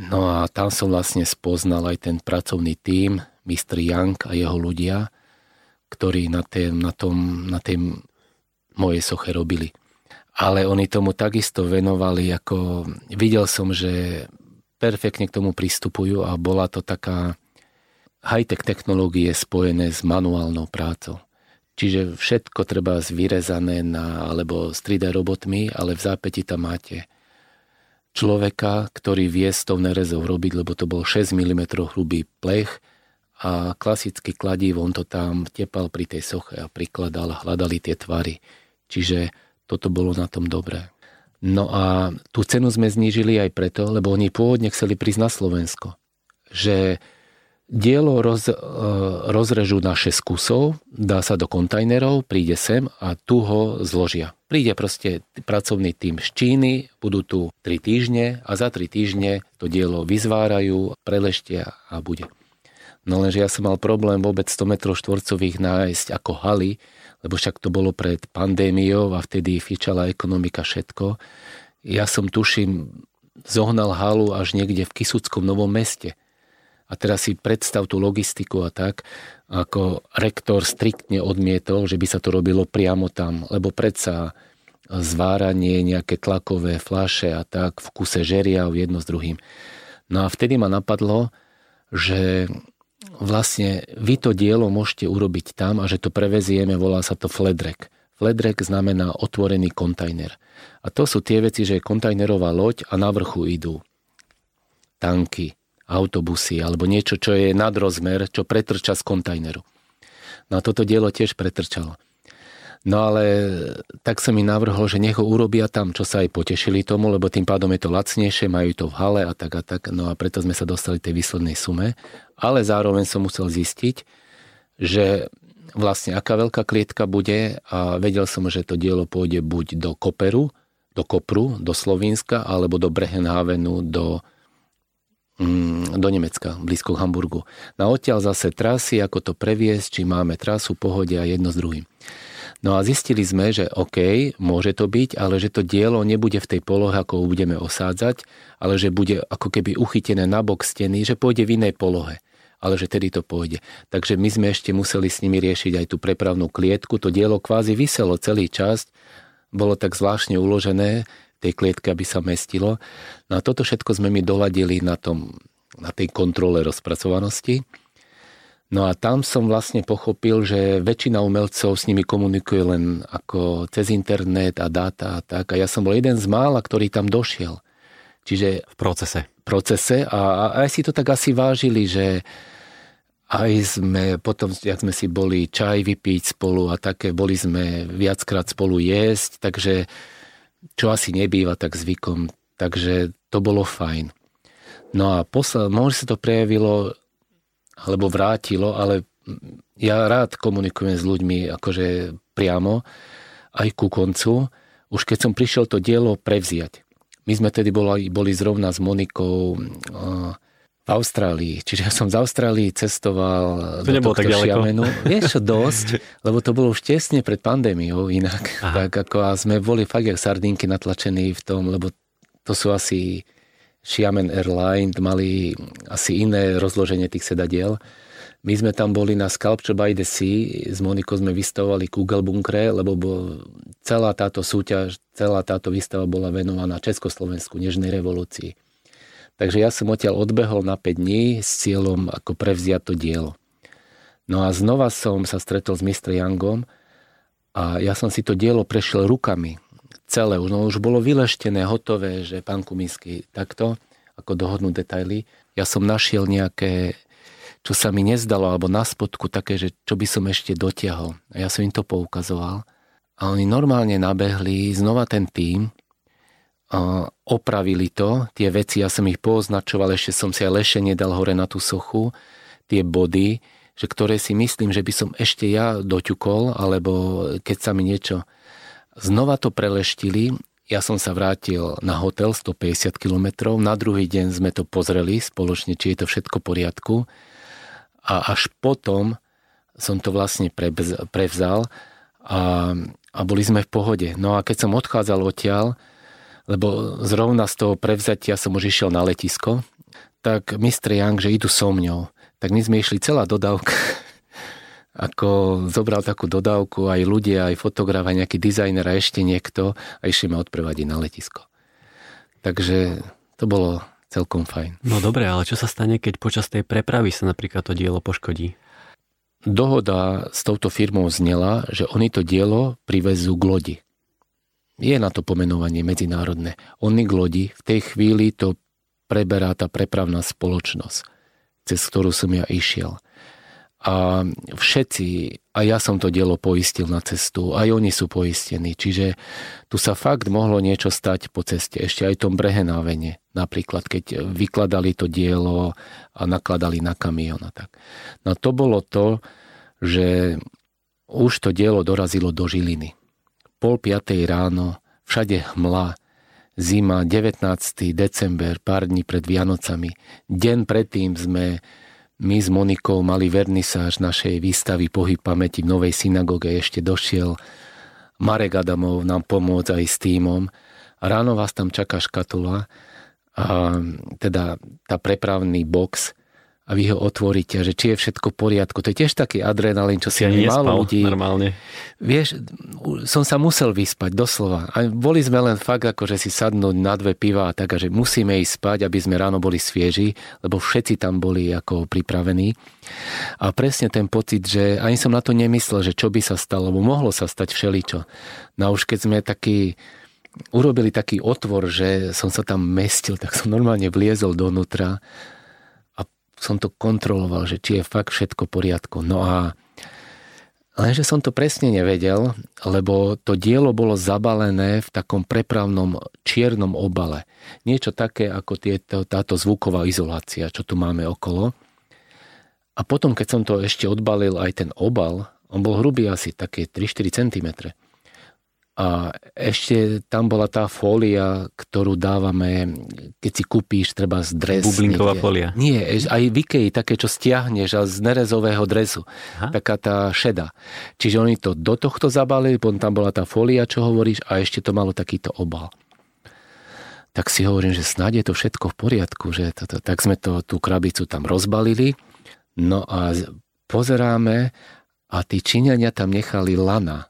No a tam som vlastne spoznal aj ten pracovný tím, Mr. Young a jeho ľudia, ktorí na, tém, na, tom, na tej mojej soche robili ale oni tomu takisto venovali, ako videl som, že perfektne k tomu pristupujú a bola to taká high-tech technológie spojené s manuálnou prácou. Čiže všetko treba zvyrezané na, alebo s 3D robotmi, ale v zápäti tam máte človeka, ktorý vie s tou nerezou robiť, lebo to bol 6 mm hrubý plech a klasický kladív, on to tam tepal pri tej soche a prikladal hľadali tie tvary. Čiže toto bolo na tom dobré. No a tú cenu sme znížili aj preto, lebo oni pôvodne chceli prísť na Slovensko. Že dielo roz, e, rozrežú na 6 kusov, dá sa do kontajnerov, príde sem a tu ho zložia. Príde proste pracovný tým z Číny, budú tu 3 týždne a za 3 týždne to dielo vyzvárajú, preleštia a bude. No lenže ja som mal problém vôbec 100 m štvorcových nájsť ako haly, lebo však to bolo pred pandémiou a vtedy fičala ekonomika všetko. Ja som tuším, zohnal halu až niekde v Kisuckom Novom meste. A teraz si predstav tú logistiku a tak, ako rektor striktne odmietol, že by sa to robilo priamo tam, lebo predsa zváranie, nejaké tlakové flaše a tak v kuse žeriav jedno s druhým. No a vtedy ma napadlo, že vlastne vy to dielo môžete urobiť tam a že to prevezieme, volá sa to fledrek. Fledrek znamená otvorený kontajner. A to sú tie veci, že je kontajnerová loď a na vrchu idú tanky, autobusy alebo niečo, čo je nadrozmer, čo pretrča z kontajneru. No a toto dielo tiež pretrčalo. No ale tak som mi navrhol, že nech ho urobia tam, čo sa aj potešili tomu, lebo tým pádom je to lacnejšie, majú to v hale a tak a tak. No a preto sme sa dostali tej výslednej sume. Ale zároveň som musel zistiť, že vlastne aká veľká klietka bude a vedel som, že to dielo pôjde buď do Koperu, do Kopru, do Slovenska, alebo do Brehenhavenu, do, do Nemecka, blízko k Hamburgu. Na odtiaľ zase trasy, ako to previesť, či máme trasu, pohode a jedno s druhým. No a zistili sme, že OK, môže to byť, ale že to dielo nebude v tej polohe, ako ho budeme osádzať, ale že bude ako keby uchytené na bok steny, že pôjde v inej polohe ale že tedy to pôjde. Takže my sme ešte museli s nimi riešiť aj tú prepravnú klietku. To dielo kvázi vyselo celý čas, bolo tak zvláštne uložené tej klietke, aby sa mestilo. No a toto všetko sme mi doladili na, tom, na tej kontrole rozpracovanosti. No a tam som vlastne pochopil, že väčšina umelcov s nimi komunikuje len ako cez internet a dáta a tak. A ja som bol jeden z mála, ktorý tam došiel. Čiže v procese. Procese a, a aj si to tak asi vážili, že aj sme potom, jak sme si boli čaj vypiť spolu a také, boli sme viackrát spolu jesť, takže čo asi nebýva tak zvykom, takže to bolo fajn. No a posledne, možno sa to prejavilo alebo vrátilo, ale ja rád komunikujem s ľuďmi akože priamo, aj ku koncu, už keď som prišiel to dielo prevziať. My sme tedy boli, boli zrovna s Monikou uh, Austrálii. Čiže ja som z Austrálii cestoval to do tak Šiamenu. Vieš dosť, <laughs> lebo to bolo už tesne pred pandémiou inak. Aha. Tak ako a sme boli fakt jak sardinky natlačení v tom, lebo to sú asi Xiamen Airline mali asi iné rozloženie tých sedadiel. My sme tam boli na Sculpture by the Sea, s Monikou sme vystavovali Google bunkre, lebo bol, celá táto súťaž, celá táto výstava bola venovaná Československu, Nežnej revolúcii. Takže ja som odtiaľ odbehol na 5 dní s cieľom ako prevziať to dielo. No a znova som sa stretol s Mr. Youngom a ja som si to dielo prešiel rukami celé, no už bolo vyleštené, hotové, že pán Kuminsky takto, ako dohodnú detaily. Ja som našiel nejaké, čo sa mi nezdalo, alebo na spodku také, že čo by som ešte dotiahol. A ja som im to poukazoval. A oni normálne nabehli, znova ten tým, opravili to, tie veci, ja som ich poznačoval, ešte som si aj lešenie dal hore na tú sochu, tie body, že ktoré si myslím, že by som ešte ja doťukol, alebo keď sa mi niečo Znova to preleštili, ja som sa vrátil na hotel 150 km, na druhý deň sme to pozreli spoločne, či je to všetko v poriadku. A až potom som to vlastne prevzal a, a boli sme v pohode. No a keď som odchádzal odtiaľ, lebo zrovna z toho prevzatia som už išiel na letisko, tak Mr. Young, že idú so mňou. Tak my sme išli celá dodávka <laughs> ako zobral takú dodávku aj ľudia, aj fotograf, aj nejaký dizajner a ešte niekto a išli ma odprevadiť na letisko. Takže to bolo celkom fajn. No dobre, ale čo sa stane, keď počas tej prepravy sa napríklad to dielo poškodí? Dohoda s touto firmou znela, že oni to dielo privezú k lodi. Je na to pomenovanie medzinárodné. Oni k lodi, v tej chvíli to preberá tá prepravná spoločnosť, cez ktorú som ja išiel a všetci, a ja som to dielo poistil na cestu, aj oni sú poistení, čiže tu sa fakt mohlo niečo stať po ceste, ešte aj tom Brehenávene, napríklad, keď vykladali to dielo a nakladali na kamión a tak. No to bolo to, že už to dielo dorazilo do Žiliny. Pol piatej ráno, všade hmla, zima, 19. december, pár dní pred Vianocami. Deň predtým sme my s Monikou mali vernisáž našej výstavy Pohyb pamäti v Novej synagóge. Ešte došiel Marek Adamov nám pomôcť aj s týmom. Ráno vás tam čaká škatula a teda tá prepravný box a vy ho otvoríte, že či je všetko v poriadku. To je tiež taký adrenalín, čo si ani málo ľudí... normálne. Vieš, som sa musel vyspať, doslova. A boli sme len fakt, ako že si sadnúť na dve piva a tak, že musíme ísť spať, aby sme ráno boli svieži, lebo všetci tam boli ako pripravení. A presne ten pocit, že ani som na to nemyslel, že čo by sa stalo, lebo mohlo sa stať všeličo. No a už keď sme taký urobili taký otvor, že som sa tam mestil, tak som normálne vliezol donútra som to kontroloval, že či je fakt všetko v poriadku. No a lenže som to presne nevedel, lebo to dielo bolo zabalené v takom prepravnom čiernom obale. Niečo také ako tieto, táto zvuková izolácia, čo tu máme okolo. A potom, keď som to ešte odbalil aj ten obal, on bol hrubý asi také 3-4 cm. A ešte tam bola tá fólia, ktorú dávame, keď si kúpíš treba z dres. Bublinková niekde. fólia. Nie, aj v Ikei také, čo stiahneš a z nerezového dresu. Aha. Taká tá šeda. Čiže oni to do tohto zabalili, potom tam bola tá fólia, čo hovoríš, a ešte to malo takýto obal. Tak si hovorím, že snáď je to všetko v poriadku, že to, to, tak sme to, tú krabicu tam rozbalili. No a pozeráme a tí Číňania tam nechali lana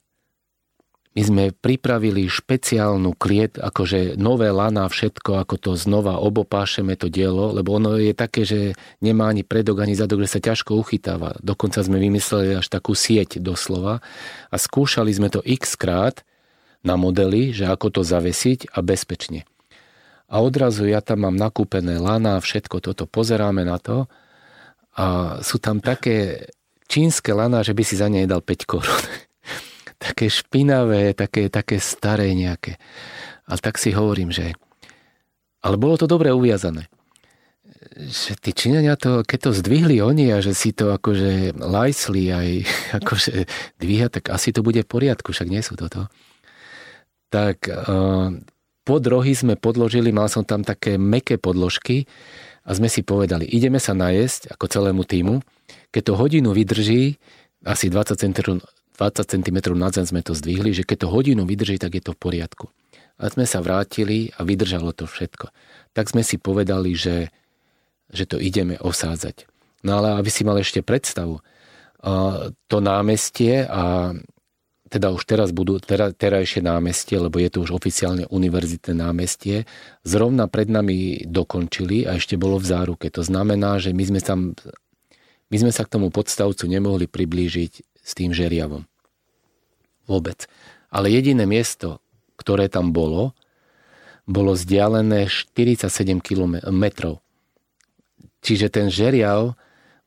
my sme pripravili špeciálnu kliet, akože nové lana, všetko, ako to znova obopášeme to dielo, lebo ono je také, že nemá ani predok, ani zadok, že sa ťažko uchytáva. Dokonca sme vymysleli až takú sieť doslova a skúšali sme to x krát na modely, že ako to zavesiť a bezpečne. A odrazu ja tam mám nakúpené lana, všetko toto, pozeráme na to a sú tam také čínske lana, že by si za ne nedal 5 korún <laughs> také špinavé, také, také staré nejaké. Ale tak si hovorím, že... Ale bolo to dobre uviazané. Že tí Číňania to, keď to zdvihli oni a že si to akože lajsli aj <laughs> akože dvíha, tak asi to bude v poriadku, však nie sú toto. Tak uh, pod rohy sme podložili, mal som tam také meké podložky a sme si povedali, ideme sa najesť ako celému týmu. Keď to hodinu vydrží, asi 20 cm 20 cm nad zem sme to zdvihli, že keď to hodinu vydrží, tak je to v poriadku. A sme sa vrátili a vydržalo to všetko. Tak sme si povedali, že, že to ideme osádzať. No ale aby si mal ešte predstavu, to námestie a teda už teraz budú tera, terajšie námestie, lebo je to už oficiálne univerzitné námestie, zrovna pred nami dokončili a ešte bolo v záruke. To znamená, že my sme, sa, my sme sa k tomu podstavcu nemohli priblížiť s tým žeriavom vôbec. Ale jediné miesto, ktoré tam bolo, bolo vzdialené 47 km. Čiže ten žeriav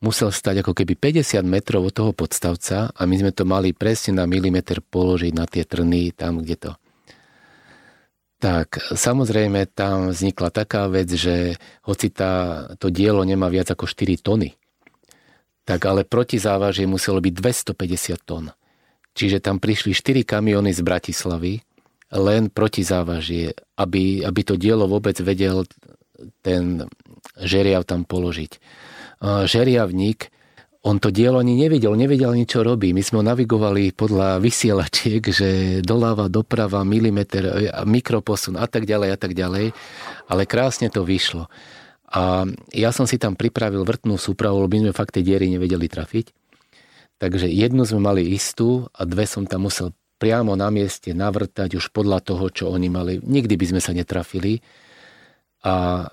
musel stať ako keby 50 metrov od toho podstavca a my sme to mali presne na milimeter položiť na tie trny tam, kde to. Tak, samozrejme tam vznikla taká vec, že hoci tá, to dielo nemá viac ako 4 tony, tak ale protizávažie muselo byť 250 tón. Čiže tam prišli 4 kamiony z Bratislavy len proti závažie, aby, aby to dielo vôbec vedel ten žeriav tam položiť. Žeriavník, on to dielo ani nevidel, nevedel ani čo robí. My sme ho navigovali podľa vysielačiek, že doľava, doprava, milimeter, mikroposun a tak ďalej a tak ďalej. Ale krásne to vyšlo. A ja som si tam pripravil vrtnú súpravu, lebo my sme fakt tie diery nevedeli trafiť. Takže jednu sme mali istú a dve som tam musel priamo na mieste navrtať už podľa toho, čo oni mali. Nikdy by sme sa netrafili. A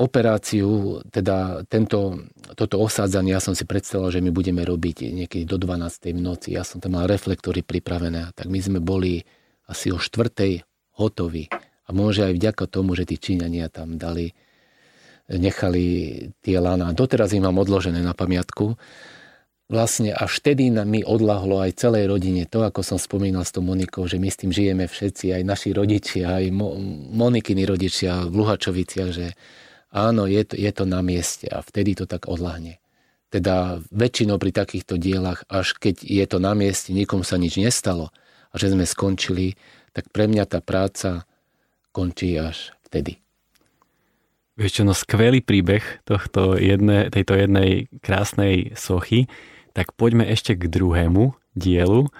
operáciu, teda tento, toto osádzanie, ja som si predstavil, že my budeme robiť niekedy do 12. v noci. Ja som tam mal reflektory pripravené. Tak my sme boli asi o štvrtej hotoví. A môže aj vďaka tomu, že tí Číňania tam dali, nechali tie lana. Doteraz ich mám odložené na pamiatku vlastne až vtedy mi odlahlo aj celej rodine to, ako som spomínal s tou Monikou, že my s tým žijeme všetci, aj naši rodičia, aj Mo- Monikiny rodičia v Luhačoviciach, že áno, je to, je to na mieste a vtedy to tak odlahne. Teda väčšinou pri takýchto dielach, až keď je to na mieste, nikomu sa nič nestalo a že sme skončili, tak pre mňa tá práca končí až vtedy. Vieš čo, no skvelý príbeh tohto jedne, tejto jednej krásnej sochy tak poďme ešte k druhému dielu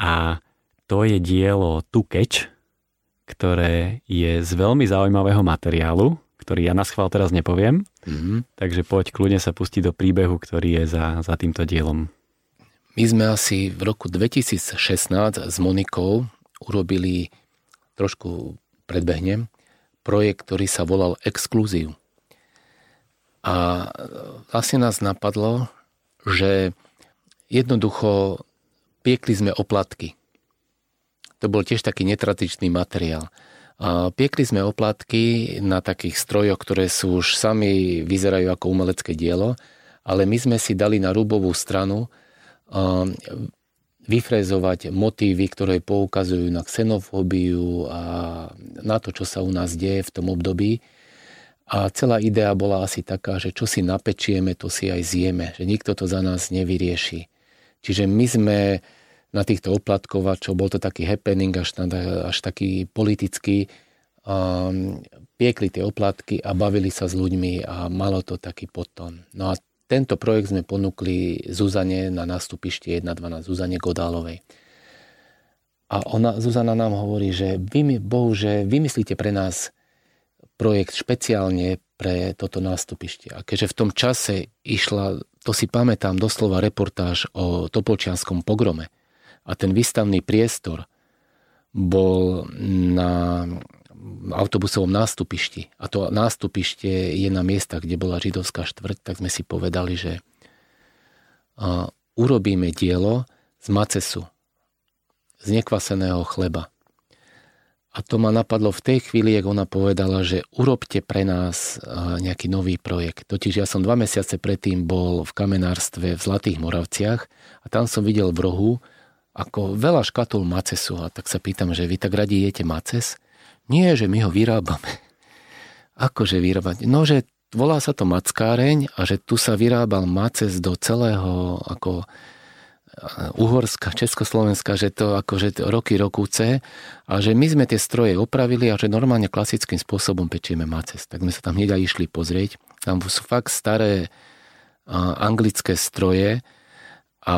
a to je dielo Tukeč, ktoré je z veľmi zaujímavého materiálu, ktorý ja na schvál teraz nepoviem. Mm-hmm. Takže poď kľudne sa pustiť do príbehu, ktorý je za, za týmto dielom. My sme asi v roku 2016 s Monikou urobili, trošku predbehnem, projekt, ktorý sa volal Exkluzív. A vlastne nás napadlo, že jednoducho piekli sme oplatky. To bol tiež taký netradičný materiál. A piekli sme oplatky na takých strojoch, ktoré sú už sami vyzerajú ako umelecké dielo, ale my sme si dali na rúbovú stranu vyfrézovať motívy, ktoré poukazujú na xenofóbiu a na to, čo sa u nás deje v tom období. A celá idea bola asi taká, že čo si napečieme, to si aj zjeme, že nikto to za nás nevyrieši. Čiže my sme na týchto oplatkovačov, bol to taký happening, až, až taký politický, um, piekli tie oplatky a bavili sa s ľuďmi a malo to taký potom. No a tento projekt sme ponúkli Zuzane na nástupišti 1.12, Zuzane Godálovej. A ona, Zuzana nám hovorí, že vy, Bohu, že vymyslíte pre nás projekt špeciálne pre toto nástupište. A keďže v tom čase išla, to si pamätám, doslova reportáž o Topolčianskom pogrome a ten výstavný priestor bol na autobusovom nástupišti a to nástupište je na miestach, kde bola židovská štvrť, tak sme si povedali, že urobíme dielo z macesu, z nekvaseného chleba. A to ma napadlo v tej chvíli, jak ona povedala, že urobte pre nás nejaký nový projekt. Totiž ja som dva mesiace predtým bol v kamenárstve v Zlatých Moravciach a tam som videl v rohu ako veľa škatul macesu a tak sa pýtam, že vy tak radi jete maces? Nie, že my ho vyrábame. <laughs> Akože vyrábať? No, že volá sa to mackáreň a že tu sa vyrábal maces do celého ako Uhorska, Československa, že to akože roky rokúce a že my sme tie stroje opravili a že normálne klasickým spôsobom pečieme maces. Tak sme sa tam hneď išli pozrieť. Tam sú fakt staré anglické stroje a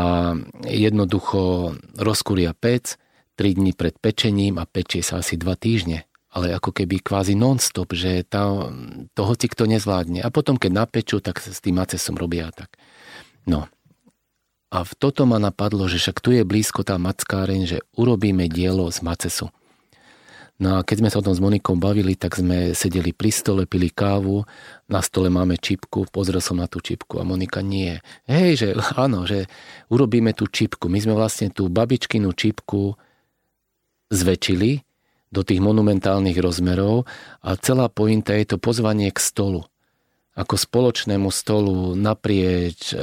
jednoducho rozkúria pec, 3 dní pred pečením a pečie sa asi 2 týždne ale ako keby kvázi non-stop, že tá, to hoci kto nezvládne. A potom, keď napečú, tak s tým macesom robia tak. No, a v toto ma napadlo, že však tu je blízko tá mackáreň, že urobíme dielo z macesu. No a keď sme sa o tom s Monikou bavili, tak sme sedeli pri stole, pili kávu, na stole máme čipku, pozrel som na tú čipku a Monika nie. Hej, že <laughs> áno, že urobíme tú čipku. My sme vlastne tú babičkinu čipku zväčšili do tých monumentálnych rozmerov a celá pointa je to pozvanie k stolu ako spoločnému stolu naprieč e,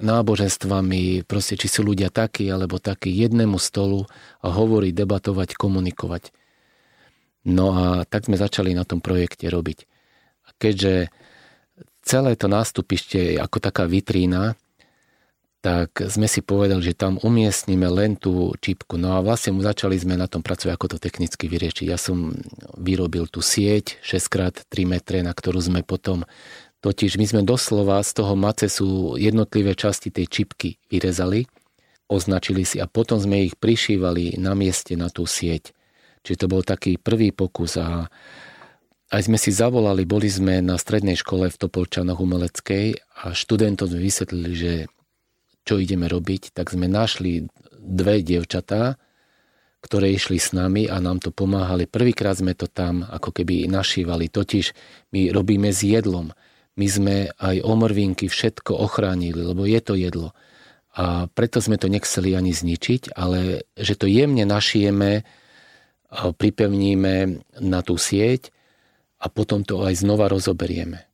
náboženstvami, proste či sú ľudia takí alebo takí, jednému stolu a hovoriť, debatovať, komunikovať. No a tak sme začali na tom projekte robiť. A keďže celé to nástupište je ako taká vitrína, tak sme si povedali, že tam umiestnime len tú čipku. No a vlastne začali sme na tom pracovať, ako to technicky vyriešiť. Ja som vyrobil tú sieť 6x3 metre, na ktorú sme potom Totiž my sme doslova z toho macesu jednotlivé časti tej čipky vyrezali, označili si a potom sme ich prišívali na mieste na tú sieť. Čiže to bol taký prvý pokus a aj sme si zavolali, boli sme na strednej škole v Topolčanoch umeleckej a študentom sme vysvetlili, že čo ideme robiť, tak sme našli dve dievčatá, ktoré išli s nami a nám to pomáhali. Prvýkrát sme to tam ako keby našívali. Totiž my robíme s jedlom. My sme aj omrvinky všetko ochránili, lebo je to jedlo. A preto sme to nechceli ani zničiť, ale že to jemne našijeme, pripevníme na tú sieť a potom to aj znova rozoberieme.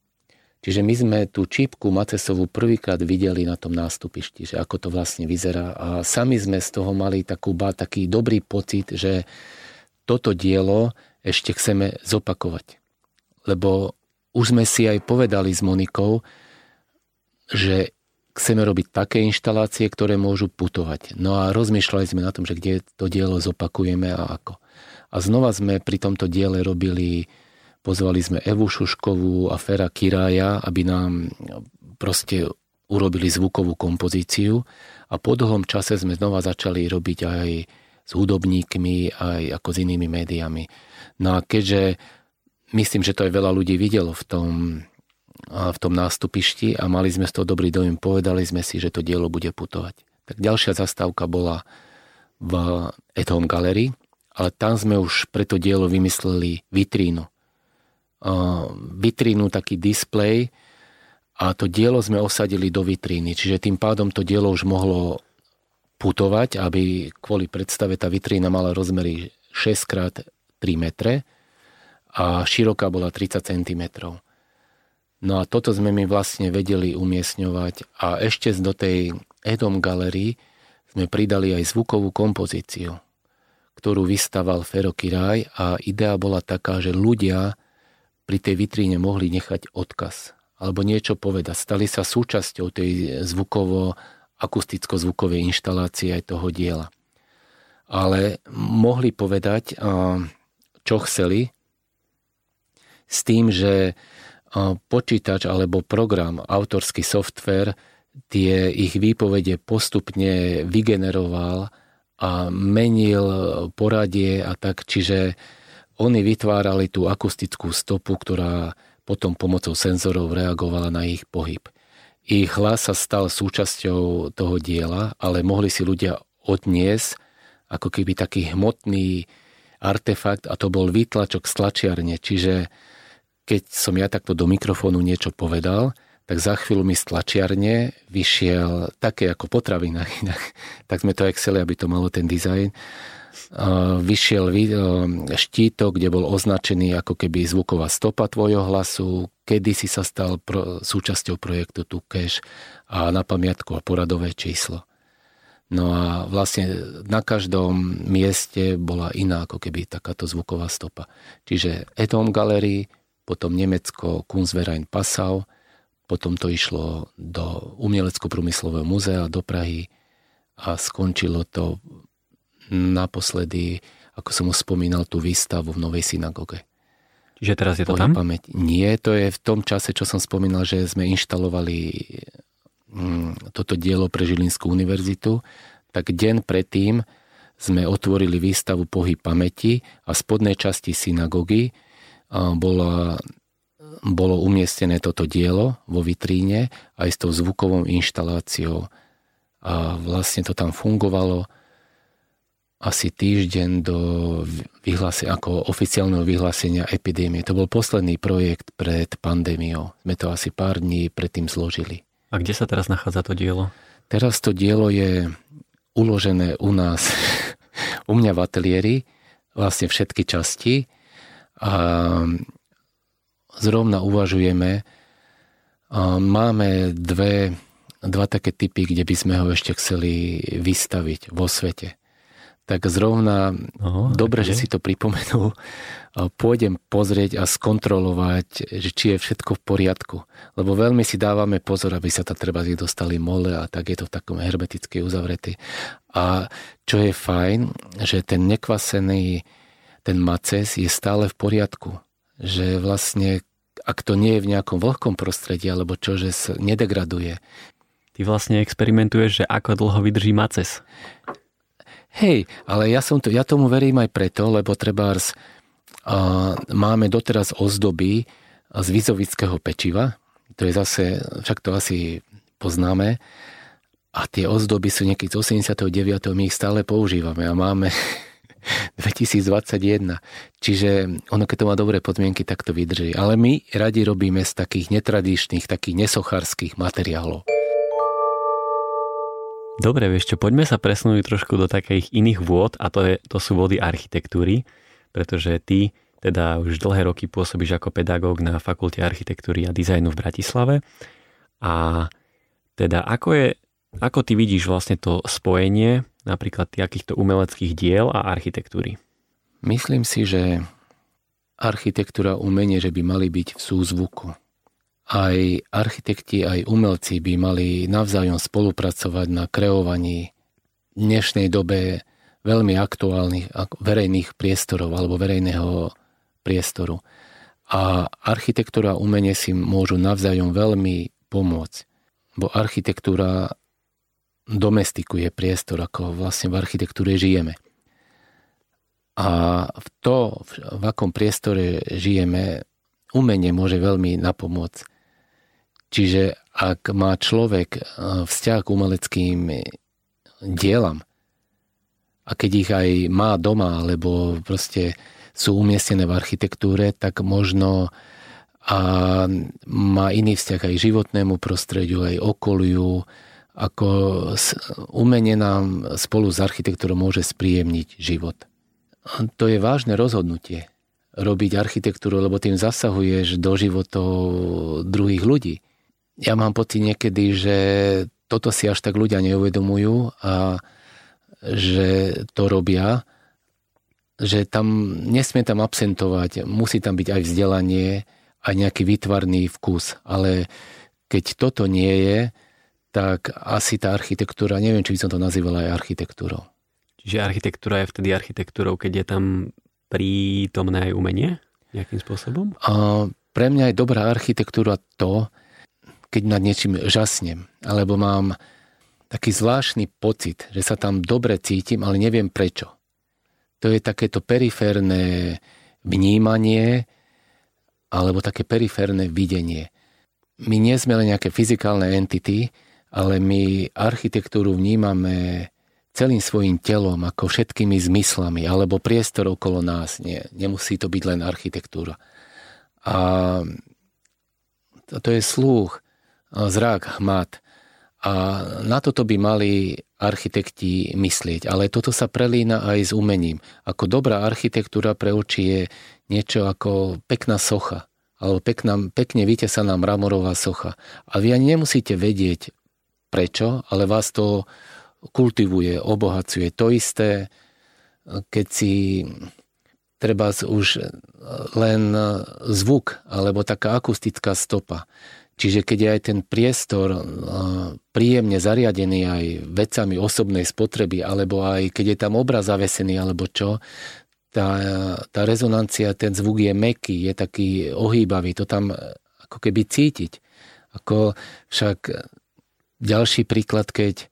Čiže my sme tú čípku macesovú prvýkrát videli na tom nástupišti, že ako to vlastne vyzerá a sami sme z toho mali takú, taký dobrý pocit, že toto dielo ešte chceme zopakovať. Lebo už sme si aj povedali s Monikou, že chceme robiť také inštalácie, ktoré môžu putovať. No a rozmýšľali sme na tom, že kde to dielo zopakujeme a ako. A znova sme pri tomto diele robili Pozvali sme Evu Šuškovú a Fera Kirája, aby nám proste urobili zvukovú kompozíciu a po dlhom čase sme znova začali robiť aj s hudobníkmi, aj ako s inými médiami. No a keďže myslím, že to aj veľa ľudí videlo v tom, v tom nástupišti a mali sme z toho dobrý dojem, povedali sme si, že to dielo bude putovať. Tak ďalšia zastávka bola v Etom Gallery, ale tam sme už pre to dielo vymysleli vitrínu vitrínu, taký displej a to dielo sme osadili do vitríny. Čiže tým pádom to dielo už mohlo putovať, aby kvôli predstave tá vitrína mala rozmery 6x3 metre a široká bola 30 cm. No a toto sme my vlastne vedeli umiestňovať a ešte do tej Edom Gallery sme pridali aj zvukovú kompozíciu, ktorú vystaval Fero Kiraj a idea bola taká, že ľudia pri tej vitríne mohli nechať odkaz alebo niečo povedať. Stali sa súčasťou tej zvukovo akusticko-zvukovej inštalácie aj toho diela. Ale mohli povedať, čo chceli, s tým, že počítač alebo program, autorský software tie ich výpovede postupne vygeneroval a menil poradie a tak, čiže oni vytvárali tú akustickú stopu, ktorá potom pomocou senzorov reagovala na ich pohyb. Ich hlas sa stal súčasťou toho diela, ale mohli si ľudia odniesť ako keby taký hmotný artefakt a to bol výtlačok z tlačiarne. Čiže keď som ja takto do mikrofónu niečo povedal, tak za chvíľu mi z tlačiarne vyšiel také ako potravina, <laughs> tak sme to chceli, aby to malo ten dizajn. Vyšiel štítok, kde bol označený ako keby zvuková stopa tvojho hlasu, kedy si sa stal pro, súčasťou projektu Tukeš a na pamiatku a poradové číslo. No a vlastne na každom mieste bola iná ako keby takáto zvuková stopa. Čiže Etom Gallery, potom Nemecko Kunstverein Passau, potom to išlo do Umelecko-prúmyslového múzea do Prahy a skončilo to naposledy, ako som už spomínal, tú výstavu v Novej synagoge. Čiže teraz je to tam? Pamäť. Nie, to je v tom čase, čo som spomínal, že sme inštalovali mm, toto dielo pre Žilinskú univerzitu, tak deň predtým sme otvorili výstavu Pohyb pamäti a v spodnej časti synagógy bola, bolo umiestnené toto dielo vo vitríne aj s tou zvukovou inštaláciou. A vlastne to tam fungovalo asi týždeň do vyhlásenia, ako oficiálneho vyhlásenia epidémie. To bol posledný projekt pred pandémiou. Sme to asi pár dní predtým zložili. A kde sa teraz nachádza to dielo? Teraz to dielo je uložené u nás, <laughs> u mňa v ateliéri, vlastne všetky časti a zrovna uvažujeme, a máme dve, dva také typy, kde by sme ho ešte chceli vystaviť vo svete. Tak zrovna, Aha, dobre, že si to pripomenul, pôjdem pozrieť a skontrolovať, že či je všetko v poriadku. Lebo veľmi si dávame pozor, aby sa tam treba dostali mole a tak je to v takom hermeticky uzavretý. A čo je fajn, že ten nekvasený ten maces je stále v poriadku. Že vlastne, ak to nie je v nejakom vlhkom prostredí, alebo čo, že sa nedegraduje. Ty vlastne experimentuješ, že ako dlho vydrží maces. Hej, ale ja, som to, ja tomu verím aj preto, lebo trebárs uh, máme doteraz ozdoby z vizovického pečiva, to je zase, však to asi poznáme, a tie ozdoby sú niekedy z 89. my ich stále používame a máme <laughs> 2021. Čiže ono, keď to má dobré podmienky, tak to vydrží. Ale my radi robíme z takých netradičných, takých nesochárských materiálov. Dobre, vieš čo, poďme sa presunúť trošku do takých iných vôd a to, je, to sú vody architektúry, pretože ty teda už dlhé roky pôsobíš ako pedagóg na Fakulte architektúry a dizajnu v Bratislave. A teda ako je, ako ty vidíš vlastne to spojenie napríklad takýchto umeleckých diel a architektúry? Myslím si, že architektúra umenie, že by mali byť v súzvuku. Aj architekti, aj umelci by mali navzájom spolupracovať na kreovaní dnešnej dobe veľmi aktuálnych verejných priestorov alebo verejného priestoru. A architektúra a umenie si môžu navzájom veľmi pomôcť. Bo architektúra domestikuje priestor, ako vlastne v architektúre žijeme. A v to, v akom priestore žijeme, umenie môže veľmi napomôcť. Čiže ak má človek e, vzťah k umeleckým dielam a keď ich aj má doma, alebo proste sú umiestnené v architektúre, tak možno a má iný vzťah aj životnému prostrediu, aj okoliu, ako umenie nám spolu s architektúrou môže spríjemniť život. To je vážne rozhodnutie robiť architektúru, lebo tým zasahuješ do životov druhých ľudí. Ja mám pocit niekedy, že toto si až tak ľudia neuvedomujú a že to robia, že tam nesmie tam absentovať, musí tam byť aj vzdelanie, aj nejaký výtvarný vkus. Ale keď toto nie je, tak asi tá architektúra, neviem, či by som to nazýval aj architektúrou. Čiže architektúra je vtedy architektúrou, keď je tam prítomné aj umenie nejakým spôsobom? A pre mňa je dobrá architektúra to, keď nad niečím žasnem, alebo mám taký zvláštny pocit, že sa tam dobre cítim, ale neviem prečo. To je takéto periférne vnímanie alebo také periférne videnie. My nie sme len nejaké fyzikálne entity, ale my architektúru vnímame celým svojim telom, ako všetkými zmyslami, alebo priestor okolo nás. Nie, nemusí to byť len architektúra. A to je slúch, zrak, hmat. A na toto by mali architekti myslieť. Ale toto sa prelína aj s umením. Ako dobrá architektúra pre oči je niečo ako pekná socha alebo pekná, pekne vytesaná mramorová socha. A vy ani nemusíte vedieť prečo, ale vás to kultivuje, obohacuje. To isté, keď si treba už len zvuk alebo taká akustická stopa. Čiže keď je aj ten priestor príjemne zariadený aj vecami osobnej spotreby, alebo aj keď je tam obraz zavesený, alebo čo, tá, tá rezonancia, ten zvuk je meký, je taký ohýbavý, to tam ako keby cítiť. Ako však ďalší príklad, keď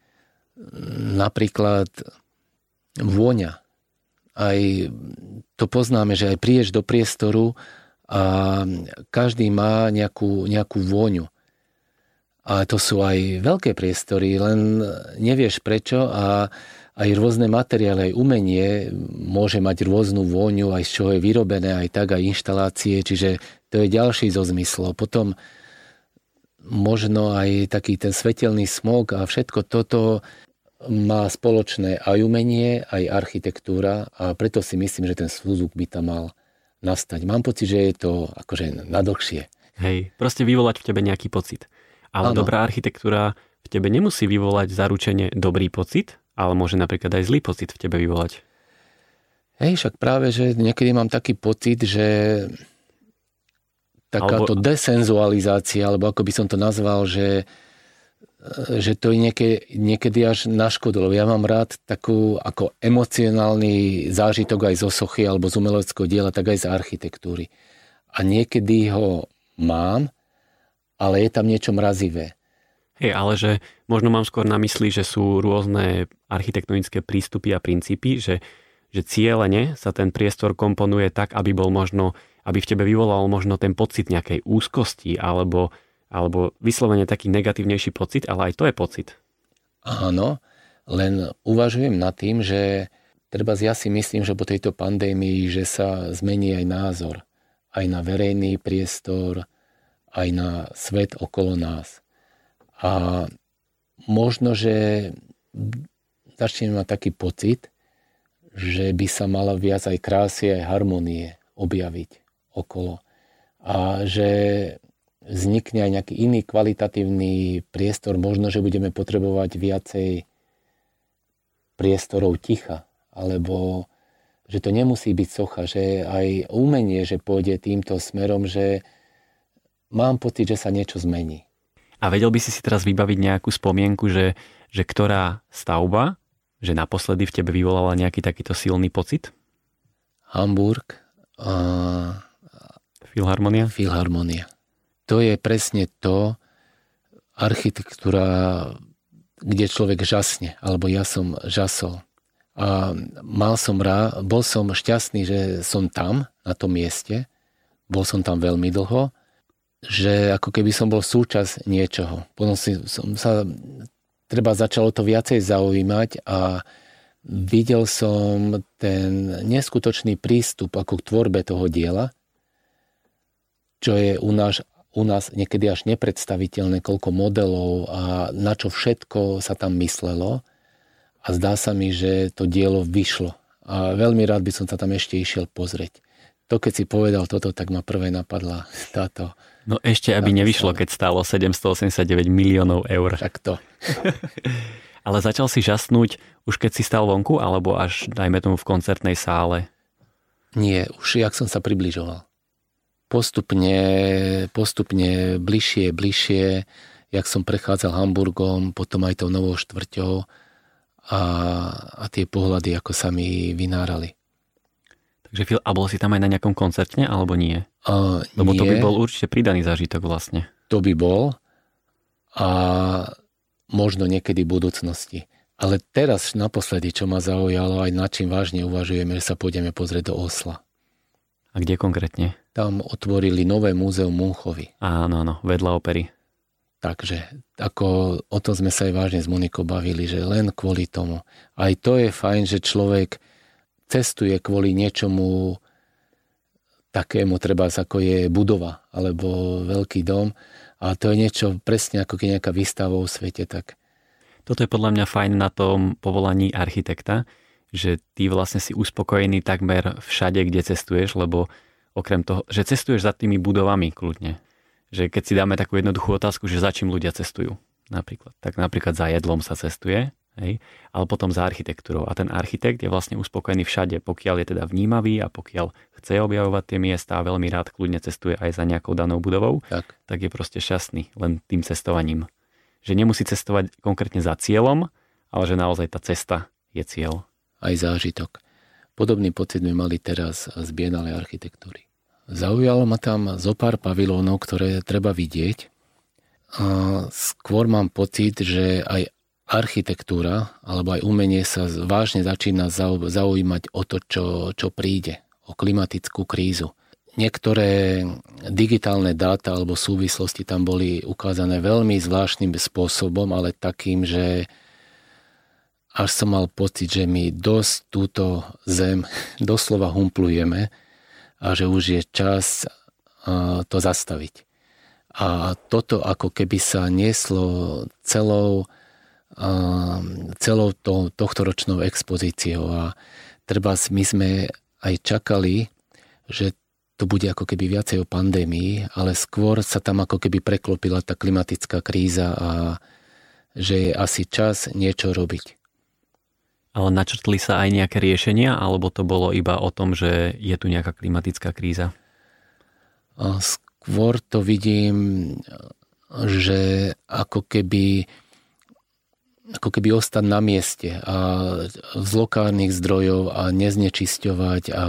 napríklad vôňa. Aj to poznáme, že aj príješ do priestoru a každý má nejakú, nejakú vôňu. A to sú aj veľké priestory, len nevieš prečo a aj rôzne materiály, aj umenie môže mať rôznu vôňu, aj z čoho je vyrobené, aj tak, aj inštalácie, čiže to je ďalší zo zmyslov. Potom možno aj taký ten svetelný smog a všetko toto má spoločné aj umenie, aj architektúra a preto si myslím, že ten súzuk by tam mal nastať. Mám pocit, že je to akože nadlhšie. Hej, proste vyvolať v tebe nejaký pocit. Ale ano. dobrá architektúra v tebe nemusí vyvolať zaručenie dobrý pocit, ale môže napríklad aj zlý pocit v tebe vyvolať. Hej, však práve, že niekedy mám taký pocit, že takáto alebo... desenzualizácia, alebo ako by som to nazval, že, že to je niekedy, niekedy až naškodilo. Ja mám rád takú ako emocionálny zážitok aj zo sochy alebo z umeleckého diela, tak aj z architektúry. A niekedy ho mám, ale je tam niečo mrazivé. Hej, ale že možno mám skôr na mysli, že sú rôzne architektonické prístupy a princípy, že, že cieľene sa ten priestor komponuje tak, aby bol možno, aby v tebe vyvolal možno ten pocit nejakej úzkosti alebo, alebo vyslovene taký negatívnejší pocit, ale aj to je pocit. Áno, len uvažujem nad tým, že treba ja si myslím, že po tejto pandémii, že sa zmení aj názor aj na verejný priestor, aj na svet okolo nás. A možno, že začneme mať taký pocit, že by sa mala viac aj krásy, aj harmonie objaviť okolo. A že vznikne aj nejaký iný kvalitatívny priestor. Možno, že budeme potrebovať viacej priestorov ticha, alebo že to nemusí byť socha, že aj umenie, že pôjde týmto smerom, že mám pocit, že sa niečo zmení. A vedel by si si teraz vybaviť nejakú spomienku, že, že ktorá stavba, že naposledy v tebe vyvolala nejaký takýto silný pocit? Hamburg. A... Filharmonia? Filharmonia. To je presne to, architektúra, kde človek žasne, alebo ja som žasol. A mal som rá, bol som šťastný, že som tam, na tom mieste. Bol som tam veľmi dlho že ako keby som bol súčasť niečoho. Potom si, som sa, treba začalo to viacej zaujímať a videl som ten neskutočný prístup ako k tvorbe toho diela, čo je u nás, u nás niekedy až nepredstaviteľné, koľko modelov a na čo všetko sa tam myslelo. A zdá sa mi, že to dielo vyšlo. A veľmi rád by som sa tam ešte išiel pozrieť. To, keď si povedal toto, tak ma prvé napadla táto No ešte, aby nevyšlo, keď stálo 789 miliónov eur. Tak to. <laughs> Ale začal si žasnúť už keď si stal vonku, alebo až, dajme tomu, v koncertnej sále? Nie, už jak som sa približoval. Postupne, postupne, bližšie, bližšie. jak som prechádzal Hamburgom, potom aj tou novou štvrťou a, a tie pohľady, ako sa mi vynárali. Takže a bol si tam aj na nejakom koncerte, alebo nie? Uh, Lebo nie, to by bol určite pridaný zážitok vlastne. To by bol a možno niekedy v budúcnosti. Ale teraz naposledy, čo ma zaujalo, aj nad čím vážne uvažujeme, že sa pôjdeme pozrieť do Osla. A kde konkrétne? Tam otvorili nové múzeum Munchovi. Áno, áno, vedľa opery. Takže ako o tom sme sa aj vážne s Monikou bavili, že len kvôli tomu. Aj to je fajn, že človek cestuje kvôli niečomu takému, treba ako je budova alebo veľký dom a to je niečo presne ako keď nejaká výstava o svete, tak toto je podľa mňa fajn na tom povolaní architekta, že ty vlastne si uspokojený takmer všade, kde cestuješ, lebo okrem toho, že cestuješ za tými budovami kľudne že keď si dáme takú jednoduchú otázku, že za čím ľudia cestujú napríklad. Tak napríklad za jedlom sa cestuje, hej, ale potom za architektúrou. A ten architekt je vlastne uspokojený všade, pokiaľ je teda vnímavý a pokiaľ chce objavovať tie miesta a veľmi rád kľudne cestuje aj za nejakou danou budovou, tak, tak je proste šťastný len tým cestovaním. Že nemusí cestovať konkrétne za cieľom, ale že naozaj tá cesta je cieľ. Aj zážitok. Podobný pocit sme mali teraz z Bienale architektúry. Zaujalo ma tam zo pár pavilónov, ktoré treba vidieť. A skôr mám pocit, že aj architektúra alebo aj umenie sa vážne začína zaujímať o to, čo, čo príde, o klimatickú krízu. Niektoré digitálne dáta alebo súvislosti tam boli ukázané veľmi zvláštnym spôsobom, ale takým, že až som mal pocit, že my dosť túto zem <laughs> doslova humplujeme a že už je čas to zastaviť. A toto ako keby sa nieslo celou, celou to, tohtoročnou expozíciou a treba my sme aj čakali, že to bude ako keby viacej o pandémii, ale skôr sa tam ako keby preklopila tá klimatická kríza a že je asi čas niečo robiť. Ale načrtli sa aj nejaké riešenia, alebo to bolo iba o tom, že je tu nejaká klimatická kríza? Skôr to vidím, že ako keby ako keby ostať na mieste a z lokálnych zdrojov a neznečisťovať a,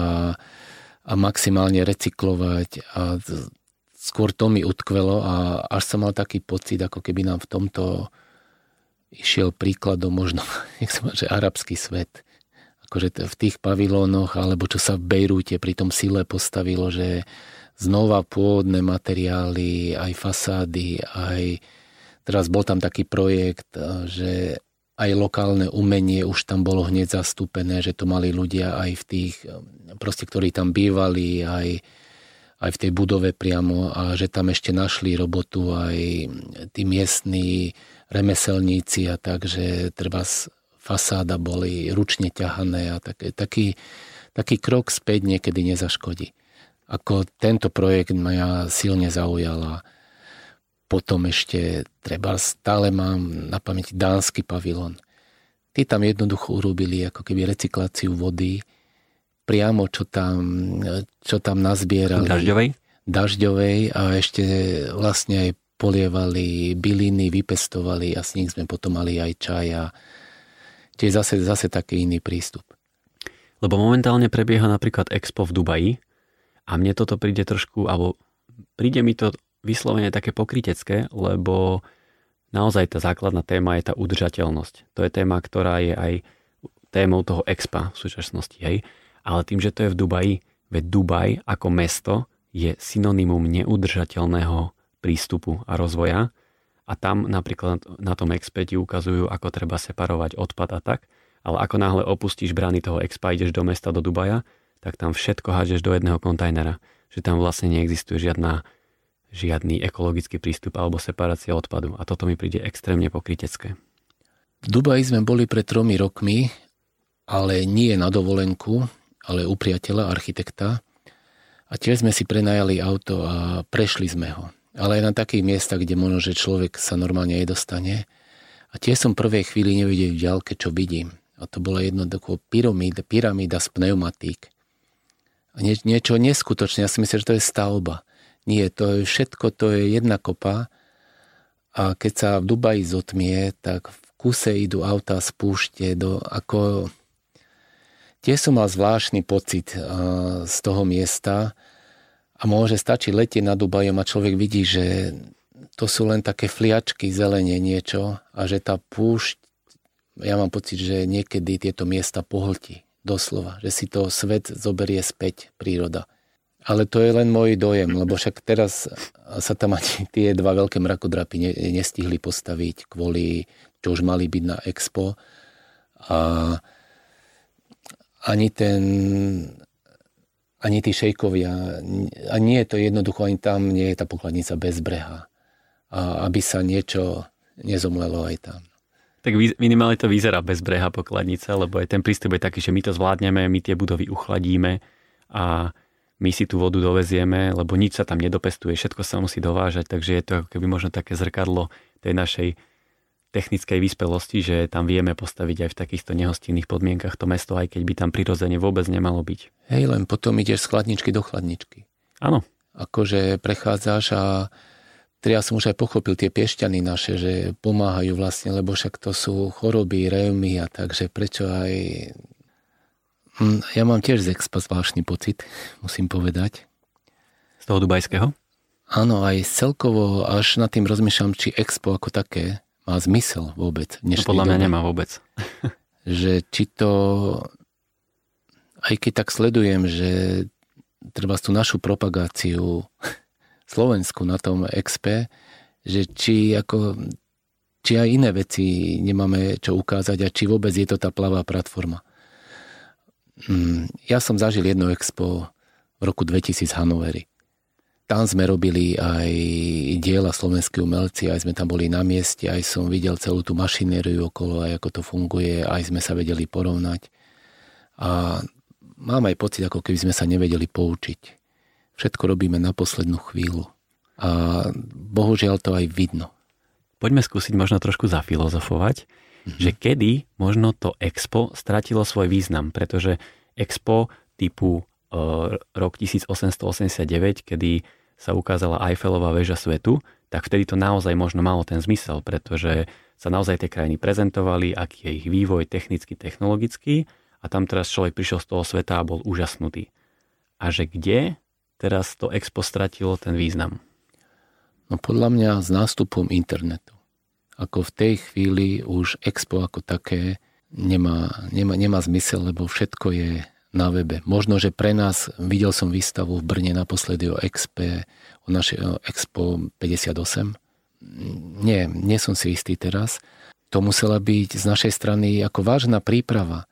a maximálne recyklovať a skôr to mi utkvelo a až som mal taký pocit, ako keby nám v tomto išiel príkladom možno, <laughs> nech sa že arabský svet. Akože v tých pavilónoch, alebo čo sa v Bejrúte pri tom sile postavilo, že znova pôvodné materiály, aj fasády, aj teraz bol tam taký projekt, že aj lokálne umenie už tam bolo hneď zastúpené, že to mali ľudia aj v tých, proste, ktorí tam bývali, aj, aj v tej budove priamo a že tam ešte našli robotu aj tí miestní remeselníci a tak, že treba fasáda boli ručne ťahané a tak, taký, taký krok späť niekedy nezaškodí. Ako tento projekt ma silne zaujala. Potom ešte treba stále mám na pamäti dánsky pavilon. Tí tam jednoducho urobili ako keby recykláciu vody, priamo čo tam, čo tam nazbierali. Dažďovej? Dažďovej a ešte vlastne aj polievali byliny, vypestovali a s nich sme potom mali aj čaj a tiež zase, zase taký iný prístup. Lebo momentálne prebieha napríklad Expo v Dubaji a mne toto príde trošku, alebo príde mi to vyslovene také pokrytecké, lebo naozaj tá základná téma je tá udržateľnosť. To je téma, ktorá je aj témou toho Expa v súčasnosti. Hej? Ale tým, že to je v Dubaji, veď Dubaj ako mesto je synonymum neudržateľného prístupu a rozvoja. A tam napríklad na tom expeti ukazujú, ako treba separovať odpad a tak, ale ako náhle opustíš brány toho expa, ideš do mesta, do Dubaja, tak tam všetko hádžeš do jedného kontajnera, že tam vlastne neexistuje žiadna, žiadny ekologický prístup alebo separácia odpadu. A toto mi príde extrémne pokrytecké. V Dubaji sme boli pred tromi rokmi, ale nie na dovolenku, ale u priateľa, architekta a tiež sme si prenajali auto a prešli sme ho ale aj na takých miestach, kde možno, že človek sa normálne nedostane. A tie som prvej chvíli nevidel v ďalke, čo vidím. A to bola jednoducho pyramída, pyramída z pneumatík. A nie, niečo neskutočné, ja si myslím, že to je stavba. Nie, to je všetko, to je jedna kopa A keď sa v Dubaji zotmie, tak v kuse idú auta z púšte do ako... Tiež som mal zvláštny pocit z toho miesta a môže stačiť letieť na Dubajom a človek vidí, že to sú len také fliačky, zelenie niečo a že tá púšť, ja mám pocit, že niekedy tieto miesta pohltí, doslova, že si to svet zoberie späť, príroda. Ale to je len môj dojem, lebo však teraz sa tam ani <laughs> tie dva veľké mrakodrapy nestihli postaviť kvôli čo už mali byť na Expo. A ani ten ani tí šejkovia, a nie je to jednoducho, ani tam nie je tá pokladnica bez breha. A aby sa niečo nezomlelo aj tam. Tak minimálne to vyzerá bez breha pokladnica, lebo aj ten prístup je taký, že my to zvládneme, my tie budovy uchladíme a my si tú vodu dovezieme, lebo nič sa tam nedopestuje, všetko sa musí dovážať, takže je to ako keby možno také zrkadlo tej našej technickej vyspelosti, že tam vieme postaviť aj v takýchto nehostinných podmienkach to mesto, aj keď by tam prirodzene vôbec nemalo byť. Hej, len potom ideš z chladničky do chladničky. Áno. Akože prechádzaš a ja som už aj pochopil tie piešťany naše, že pomáhajú vlastne, lebo však to sú choroby, reumy a takže prečo aj... Hm, ja mám tiež z expa zvláštny pocit, musím povedať. Z toho dubajského? Áno, aj celkovo až nad tým rozmýšľam, či expo ako také má zmysel vôbec. No podľa mňa dobe. nemá vôbec. <laughs> že či to, aj keď tak sledujem, že treba tú našu propagáciu <laughs> Slovensku na tom XP, že či ako či aj iné veci nemáme čo ukázať a či vôbec je to tá plavá platforma. Mm, ja som zažil jedno expo v roku 2000 v Hanoveri tam sme robili aj diela slovenskí umelci, aj sme tam boli na mieste, aj som videl celú tú mašinériu okolo, aj ako to funguje, aj sme sa vedeli porovnať. A mám aj pocit, ako keby sme sa nevedeli poučiť. Všetko robíme na poslednú chvíľu. A bohužiaľ to aj vidno. Poďme skúsiť možno trošku zafilozofovať, mm-hmm. že kedy možno to Expo stratilo svoj význam, pretože Expo typu rok 1889, kedy sa ukázala Eiffelová väža svetu, tak vtedy to naozaj možno malo ten zmysel, pretože sa naozaj tie krajiny prezentovali, aký je ich vývoj technicky, technologický a tam teraz človek prišiel z toho sveta a bol úžasnutý. A že kde teraz to expo stratilo ten význam? No podľa mňa s nástupom internetu. Ako v tej chvíli už expo ako také nemá, nemá, nemá zmysel, lebo všetko je na webe. Možno, že pre nás, videl som výstavu v Brne naposledy o XP, o našej o Expo 58. Nie, nie som si istý teraz. To musela byť z našej strany ako vážna príprava.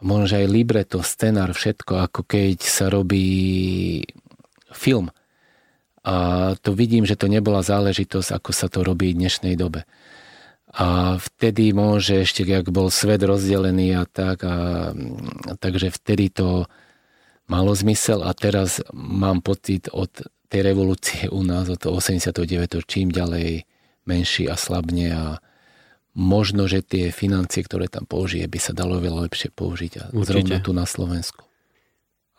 Možno, že aj libreto, scenár, všetko, ako keď sa robí film. A to vidím, že to nebola záležitosť, ako sa to robí v dnešnej dobe. A vtedy môže ešte, ak bol svet rozdelený a tak, a, takže vtedy to malo zmysel a teraz mám pocit od tej revolúcie u nás, od 89. čím ďalej menší a slabne a možno, že tie financie, ktoré tam použije, by sa dalo veľa lepšie použiť a Určite. zrovna tu na Slovensku.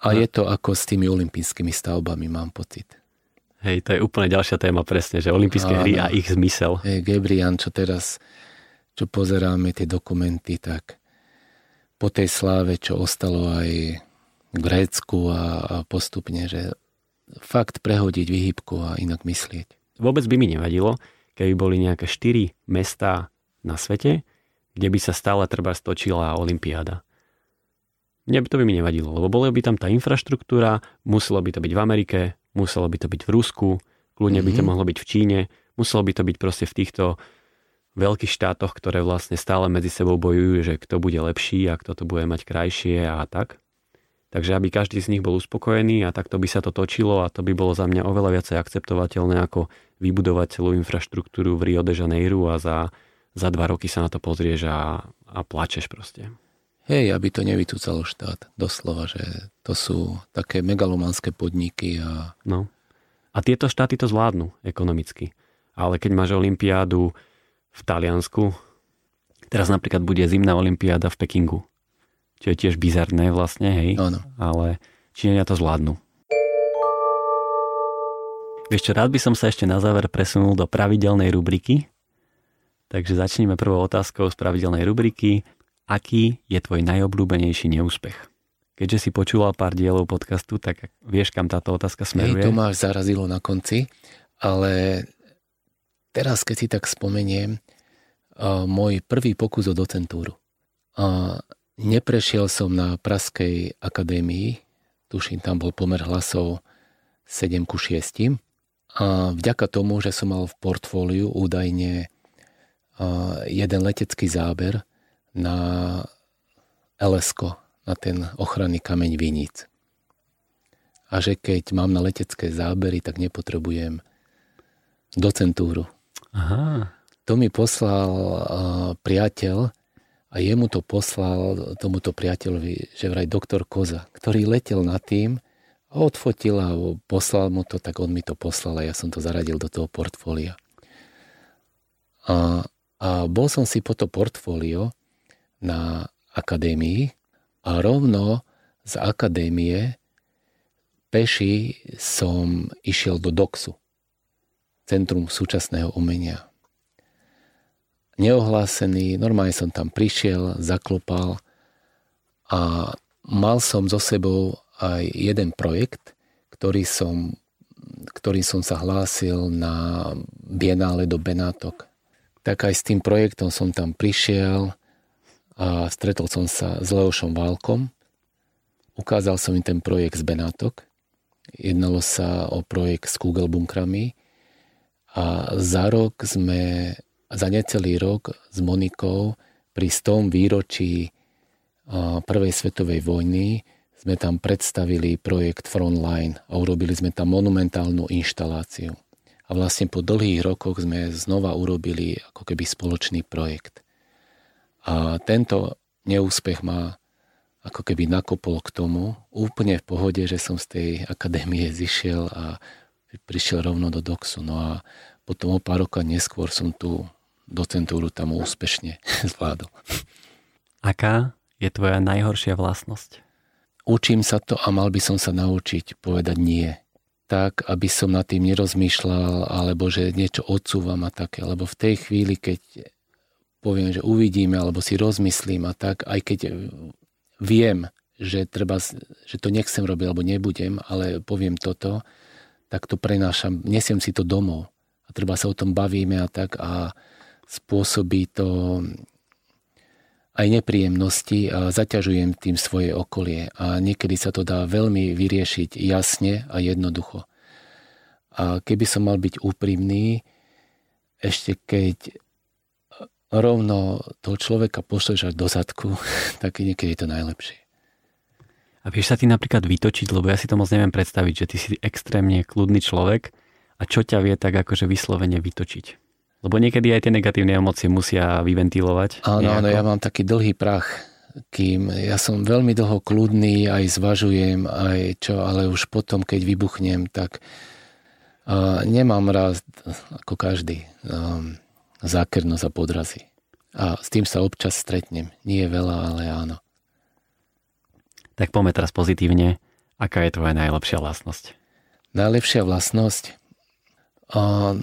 A no. je to ako s tými olympijskými stavbami, mám pocit. Hej, to je úplne ďalšia téma presne, že olympijské hry a ich zmysel. Hej, Gebrian, čo teraz, čo pozeráme tie dokumenty, tak po tej sláve, čo ostalo aj v Grécku a, a postupne, že fakt prehodiť vyhybku a inak myslieť. Vôbec by mi nevadilo, keby boli nejaké štyri mestá na svete, kde by sa stále treba stočila olympiáda. Mne to by mi nevadilo, lebo bolo by tam tá infraštruktúra, muselo by to byť v Amerike, muselo by to byť v Rusku, kľudne mm-hmm. by to mhm. mohlo byť v Číne, muselo by to byť proste v týchto veľkých štátoch, ktoré vlastne stále medzi sebou bojujú, že kto bude lepší a kto to bude mať krajšie a tak. Takže aby každý z nich bol uspokojený a takto by sa to točilo a to by bolo za mňa oveľa viacej akceptovateľné ako vybudovať celú infraštruktúru v Rio de Janeiro a za, za dva roky sa na to pozrieš a, a plačeš proste. Hej, aby to nevytúcalo štát. Doslova, že to sú také megalomanské podniky. A... No. A tieto štáty to zvládnu ekonomicky. Ale keď máš olympiádu v Taliansku, teraz napríklad bude zimná olympiáda v Pekingu, čo je tiež bizarné vlastne, hej. Áno. Ale Číňania to zvládnu. Vieš čo, rád by som sa ešte na záver presunul do pravidelnej rubriky. Takže začneme prvou otázkou z pravidelnej rubriky. Aký je tvoj najobľúbenejší neúspech? Keďže si počúval pár dielov podcastu, tak vieš, kam táto otázka smeruje? Hej, to ma zarazilo na konci, ale teraz, keď si tak spomeniem, uh, môj prvý pokus o docentúru. Uh, neprešiel som na Praskej akadémii, tuším, tam bol pomer hlasov 7 ku 6 a vďaka tomu, že som mal v portfóliu údajne jeden letecký záber na lsk na ten ochranný kameň Viníc. A že keď mám na letecké zábery, tak nepotrebujem docentúru. Aha. To mi poslal priateľ a jemu to poslal tomuto priateľovi, že vraj doktor Koza, ktorý letel nad tým a odfotil a poslal mu to, tak on mi to poslal a ja som to zaradil do toho portfólia. A, a bol som si po to portfólio na akadémii a rovno z akadémie peši som išiel do DOXu, Centrum súčasného umenia. Neohlásený, normálne som tam prišiel, zaklopal a mal som so sebou aj jeden projekt, ktorý som, ktorý som sa hlásil na Bienále do Benátok. Tak aj s tým projektom som tam prišiel a stretol som sa s Leošom Válkom. Ukázal som im ten projekt z Benátok. Jednalo sa o projekt s Google bunkrami a za rok sme, za necelý rok s Monikou pri 100 výročí prvej svetovej vojny sme tam predstavili projekt Frontline a urobili sme tam monumentálnu inštaláciu. A vlastne po dlhých rokoch sme znova urobili ako keby spoločný projekt. A tento neúspech ma ako keby nakopol k tomu, úplne v pohode, že som z tej akadémie zišiel a prišiel rovno do DOXu. No a potom o pár roka neskôr som tú docentúru tam úspešne <laughs> zvládol. Aká je tvoja najhoršia vlastnosť? učím sa to a mal by som sa naučiť povedať nie. Tak, aby som nad tým nerozmýšľal, alebo že niečo odsúvam a také. Lebo v tej chvíli, keď poviem, že uvidíme, alebo si rozmyslím a tak, aj keď viem, že, treba, že to nechcem robiť, alebo nebudem, ale poviem toto, tak to prenášam, nesiem si to domov. A treba sa o tom bavíme a tak a spôsobí to aj nepríjemnosti a zaťažujem tým svoje okolie a niekedy sa to dá veľmi vyriešiť jasne a jednoducho. A keby som mal byť úprimný, ešte keď rovno toho človeka pošleš až do zadku, <laughs> tak niekedy je to najlepšie. A vieš sa ty napríklad vytočiť, lebo ja si to moc neviem predstaviť, že ty si extrémne kľudný človek a čo ťa vie tak akože vyslovene vytočiť? Lebo niekedy aj tie negatívne emócie musia vyventilovať. Áno, áno, ja mám taký dlhý prach, kým ja som veľmi dlho kľudný, aj zvažujem, aj čo, ale už potom, keď vybuchnem, tak uh, nemám rád, ako každý, um, zákernosť a podrazy. A s tým sa občas stretnem. Nie je veľa, ale áno. Tak poďme teraz pozitívne. Aká je tvoja najlepšia vlastnosť? Najlepšia vlastnosť? Uh,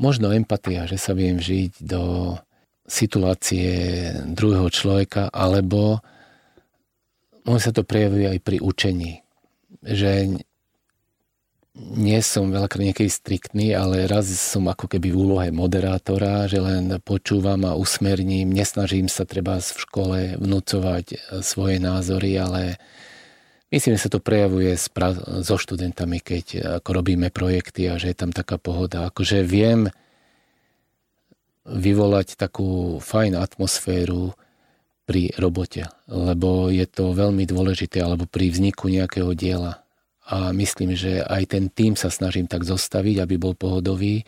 možno empatia, že sa viem žiť do situácie druhého človeka, alebo môže sa to prejaviť aj pri učení. Že nie som veľakrát niekedy striktný, ale raz som ako keby v úlohe moderátora, že len počúvam a usmerním, nesnažím sa treba v škole vnúcovať svoje názory, ale Myslím, že sa to prejavuje so študentami, keď ako robíme projekty a že je tam taká pohoda. Akože viem vyvolať takú fajn atmosféru pri robote, lebo je to veľmi dôležité, alebo pri vzniku nejakého diela. A myslím, že aj ten tým sa snažím tak zostaviť, aby bol pohodový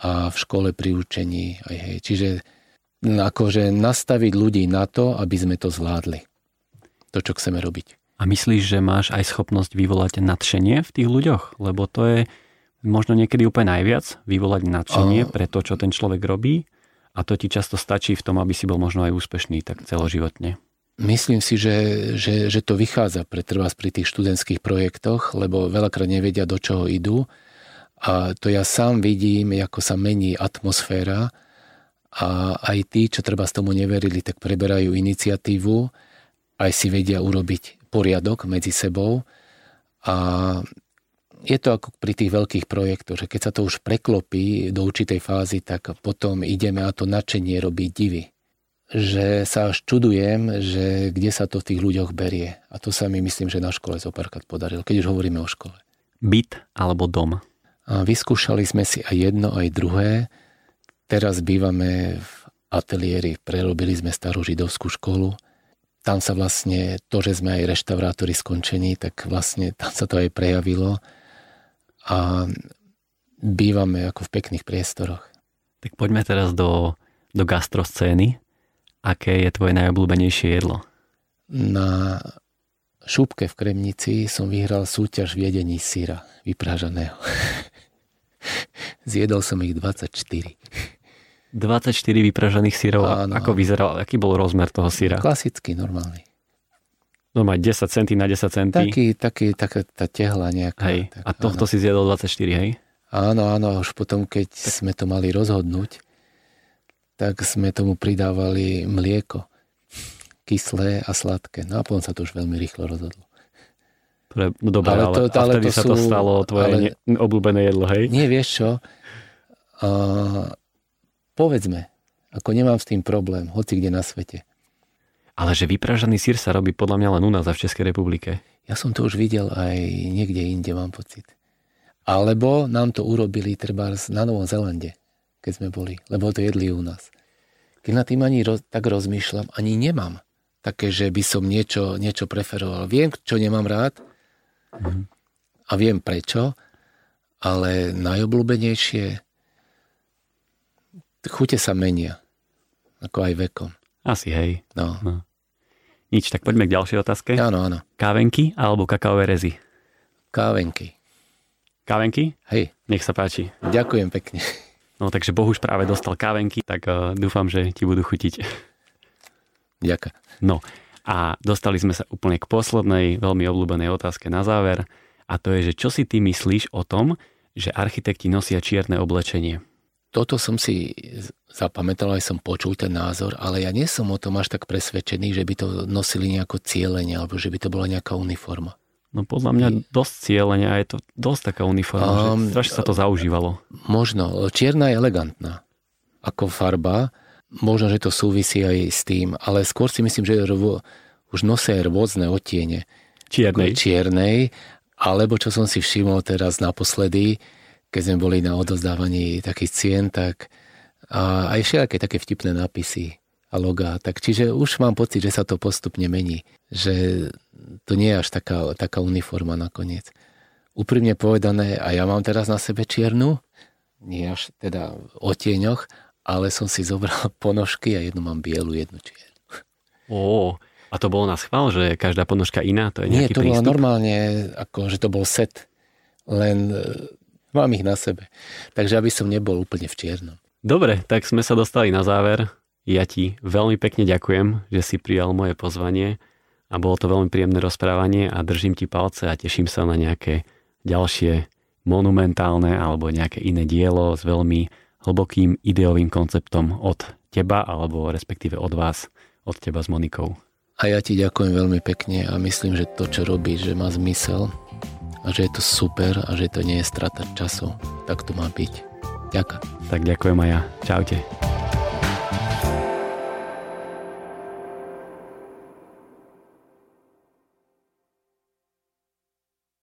a v škole pri učení aj hej. Čiže akože nastaviť ľudí na to, aby sme to zvládli. To, čo chceme robiť. A myslíš, že máš aj schopnosť vyvolať nadšenie v tých ľuďoch? Lebo to je možno niekedy úplne najviac, vyvolať nadšenie a... pre to, čo ten človek robí a to ti často stačí v tom, aby si bol možno aj úspešný tak celoživotne. Myslím si, že, že, že to vychádza pre trvás pri tých študentských projektoch, lebo veľakrát nevedia, do čoho idú. A to ja sám vidím, ako sa mení atmosféra. A aj tí, čo treba z tomu neverili, tak preberajú iniciatívu, aj si vedia urobiť poriadok medzi sebou. A je to ako pri tých veľkých projektoch, že keď sa to už preklopí do určitej fázy, tak potom ideme a to nadšenie robiť divy. Že sa až čudujem, že kde sa to v tých ľuďoch berie. A to sa mi myslím, že na škole zo párkrát podarilo, keď už hovoríme o škole. Byt alebo dom? A vyskúšali sme si aj jedno, aj druhé. Teraz bývame v ateliéri, prerobili sme starú židovskú školu. Tam sa vlastne to, že sme aj reštaurátori skončení, tak vlastne tam sa to aj prejavilo a bývame ako v pekných priestoroch. Tak poďme teraz do, do gastroscény. Aké je tvoje najobľúbenejšie jedlo? Na šúbke v Kremnici som vyhral súťaž v jedení syra vyprážaného. <laughs> Zjedol som ich 24. 24 vypražaných syrov. Áno. Ako vyzeral, aký bol rozmer toho syra? Klasický, normálny. Normálne 10 centy na 10 centy. Taký, taký, taká tá tehla nejaká. Hej. Tak, a tohto áno. si zjedol 24, hej? Áno, áno, už potom, keď tak. sme to mali rozhodnúť, tak sme tomu pridávali mlieko. Kyslé a sladké. No a potom sa to už veľmi rýchlo rozhodlo. Pre, no dobré, ale, to, ale, ale vtedy to sa sú, to stalo tvoje ale, ne, obľúbené jedlo, hej? Nie, vieš čo? Uh, povedzme, ako nemám s tým problém, hoci kde na svete. Ale že vypražaný sír sa robí podľa mňa len u nás a v Českej republike. Ja som to už videl aj niekde inde, mám pocit. Alebo nám to urobili treba na Novom Zelande, keď sme boli, lebo to jedli u nás. Keď na tým ani roz, tak rozmýšľam, ani nemám také, že by som niečo, niečo preferoval. Viem, čo nemám rád mm. a viem prečo, ale najobľúbenejšie chute sa menia, ako aj vekom. Asi, hej. No. no. Nič, tak poďme k ďalšej otázke. Áno, áno. Kávenky alebo kakaové rezy? Kávenky. Kávenky? Hej. Nech sa páči. Ďakujem pekne. No takže Bohuž práve dostal kávenky, tak uh, dúfam, že ti budú chutiť. Ďakujem. No a dostali sme sa úplne k poslednej, veľmi obľúbenej otázke na záver. A to je, že čo si ty myslíš o tom, že architekti nosia čierne oblečenie? Toto som si zapamätal, aj som počul ten názor, ale ja nie som o tom až tak presvedčený, že by to nosili nejako cieľenie, alebo že by to bola nejaká uniforma. No podľa mňa dosť cieľenia a je to dosť taká uniforma, um, že strašne sa to zaužívalo. Možno. Čierna je elegantná. Ako farba. Možno, že to súvisí aj s tým, ale skôr si myslím, že rvo, už nosia rôzne otiene. Čiernej. Čiernej. Alebo čo som si všimol teraz naposledy, keď sme boli na odozdávaní takých cien, tak a aj všetké také vtipné nápisy a logá. Tak čiže už mám pocit, že sa to postupne mení. Že to nie je až taká, taká uniforma nakoniec. Úprimne povedané, a ja mám teraz na sebe čiernu, nie až teda o tieňoch, ale som si zobral <laughs> ponožky a jednu mám bielu, jednu čiernu. Ó, a to bolo na schvál, že každá ponožka iná? To je Nie, to prístup? bolo normálne, ako že to bol set. Len e, mám ich na sebe. Takže aby som nebol úplne v čiernom. Dobre, tak sme sa dostali na záver. Ja ti veľmi pekne ďakujem, že si prijal moje pozvanie a bolo to veľmi príjemné rozprávanie a držím ti palce a teším sa na nejaké ďalšie monumentálne alebo nejaké iné dielo s veľmi hlbokým ideovým konceptom od teba alebo respektíve od vás, od teba s Monikou. A ja ti ďakujem veľmi pekne a myslím, že to, čo robíš, že má zmysel a že je to super a že to nie je strata času. Tak to má byť. Ďakujem. Tak ďakujem aj ja. Čaute.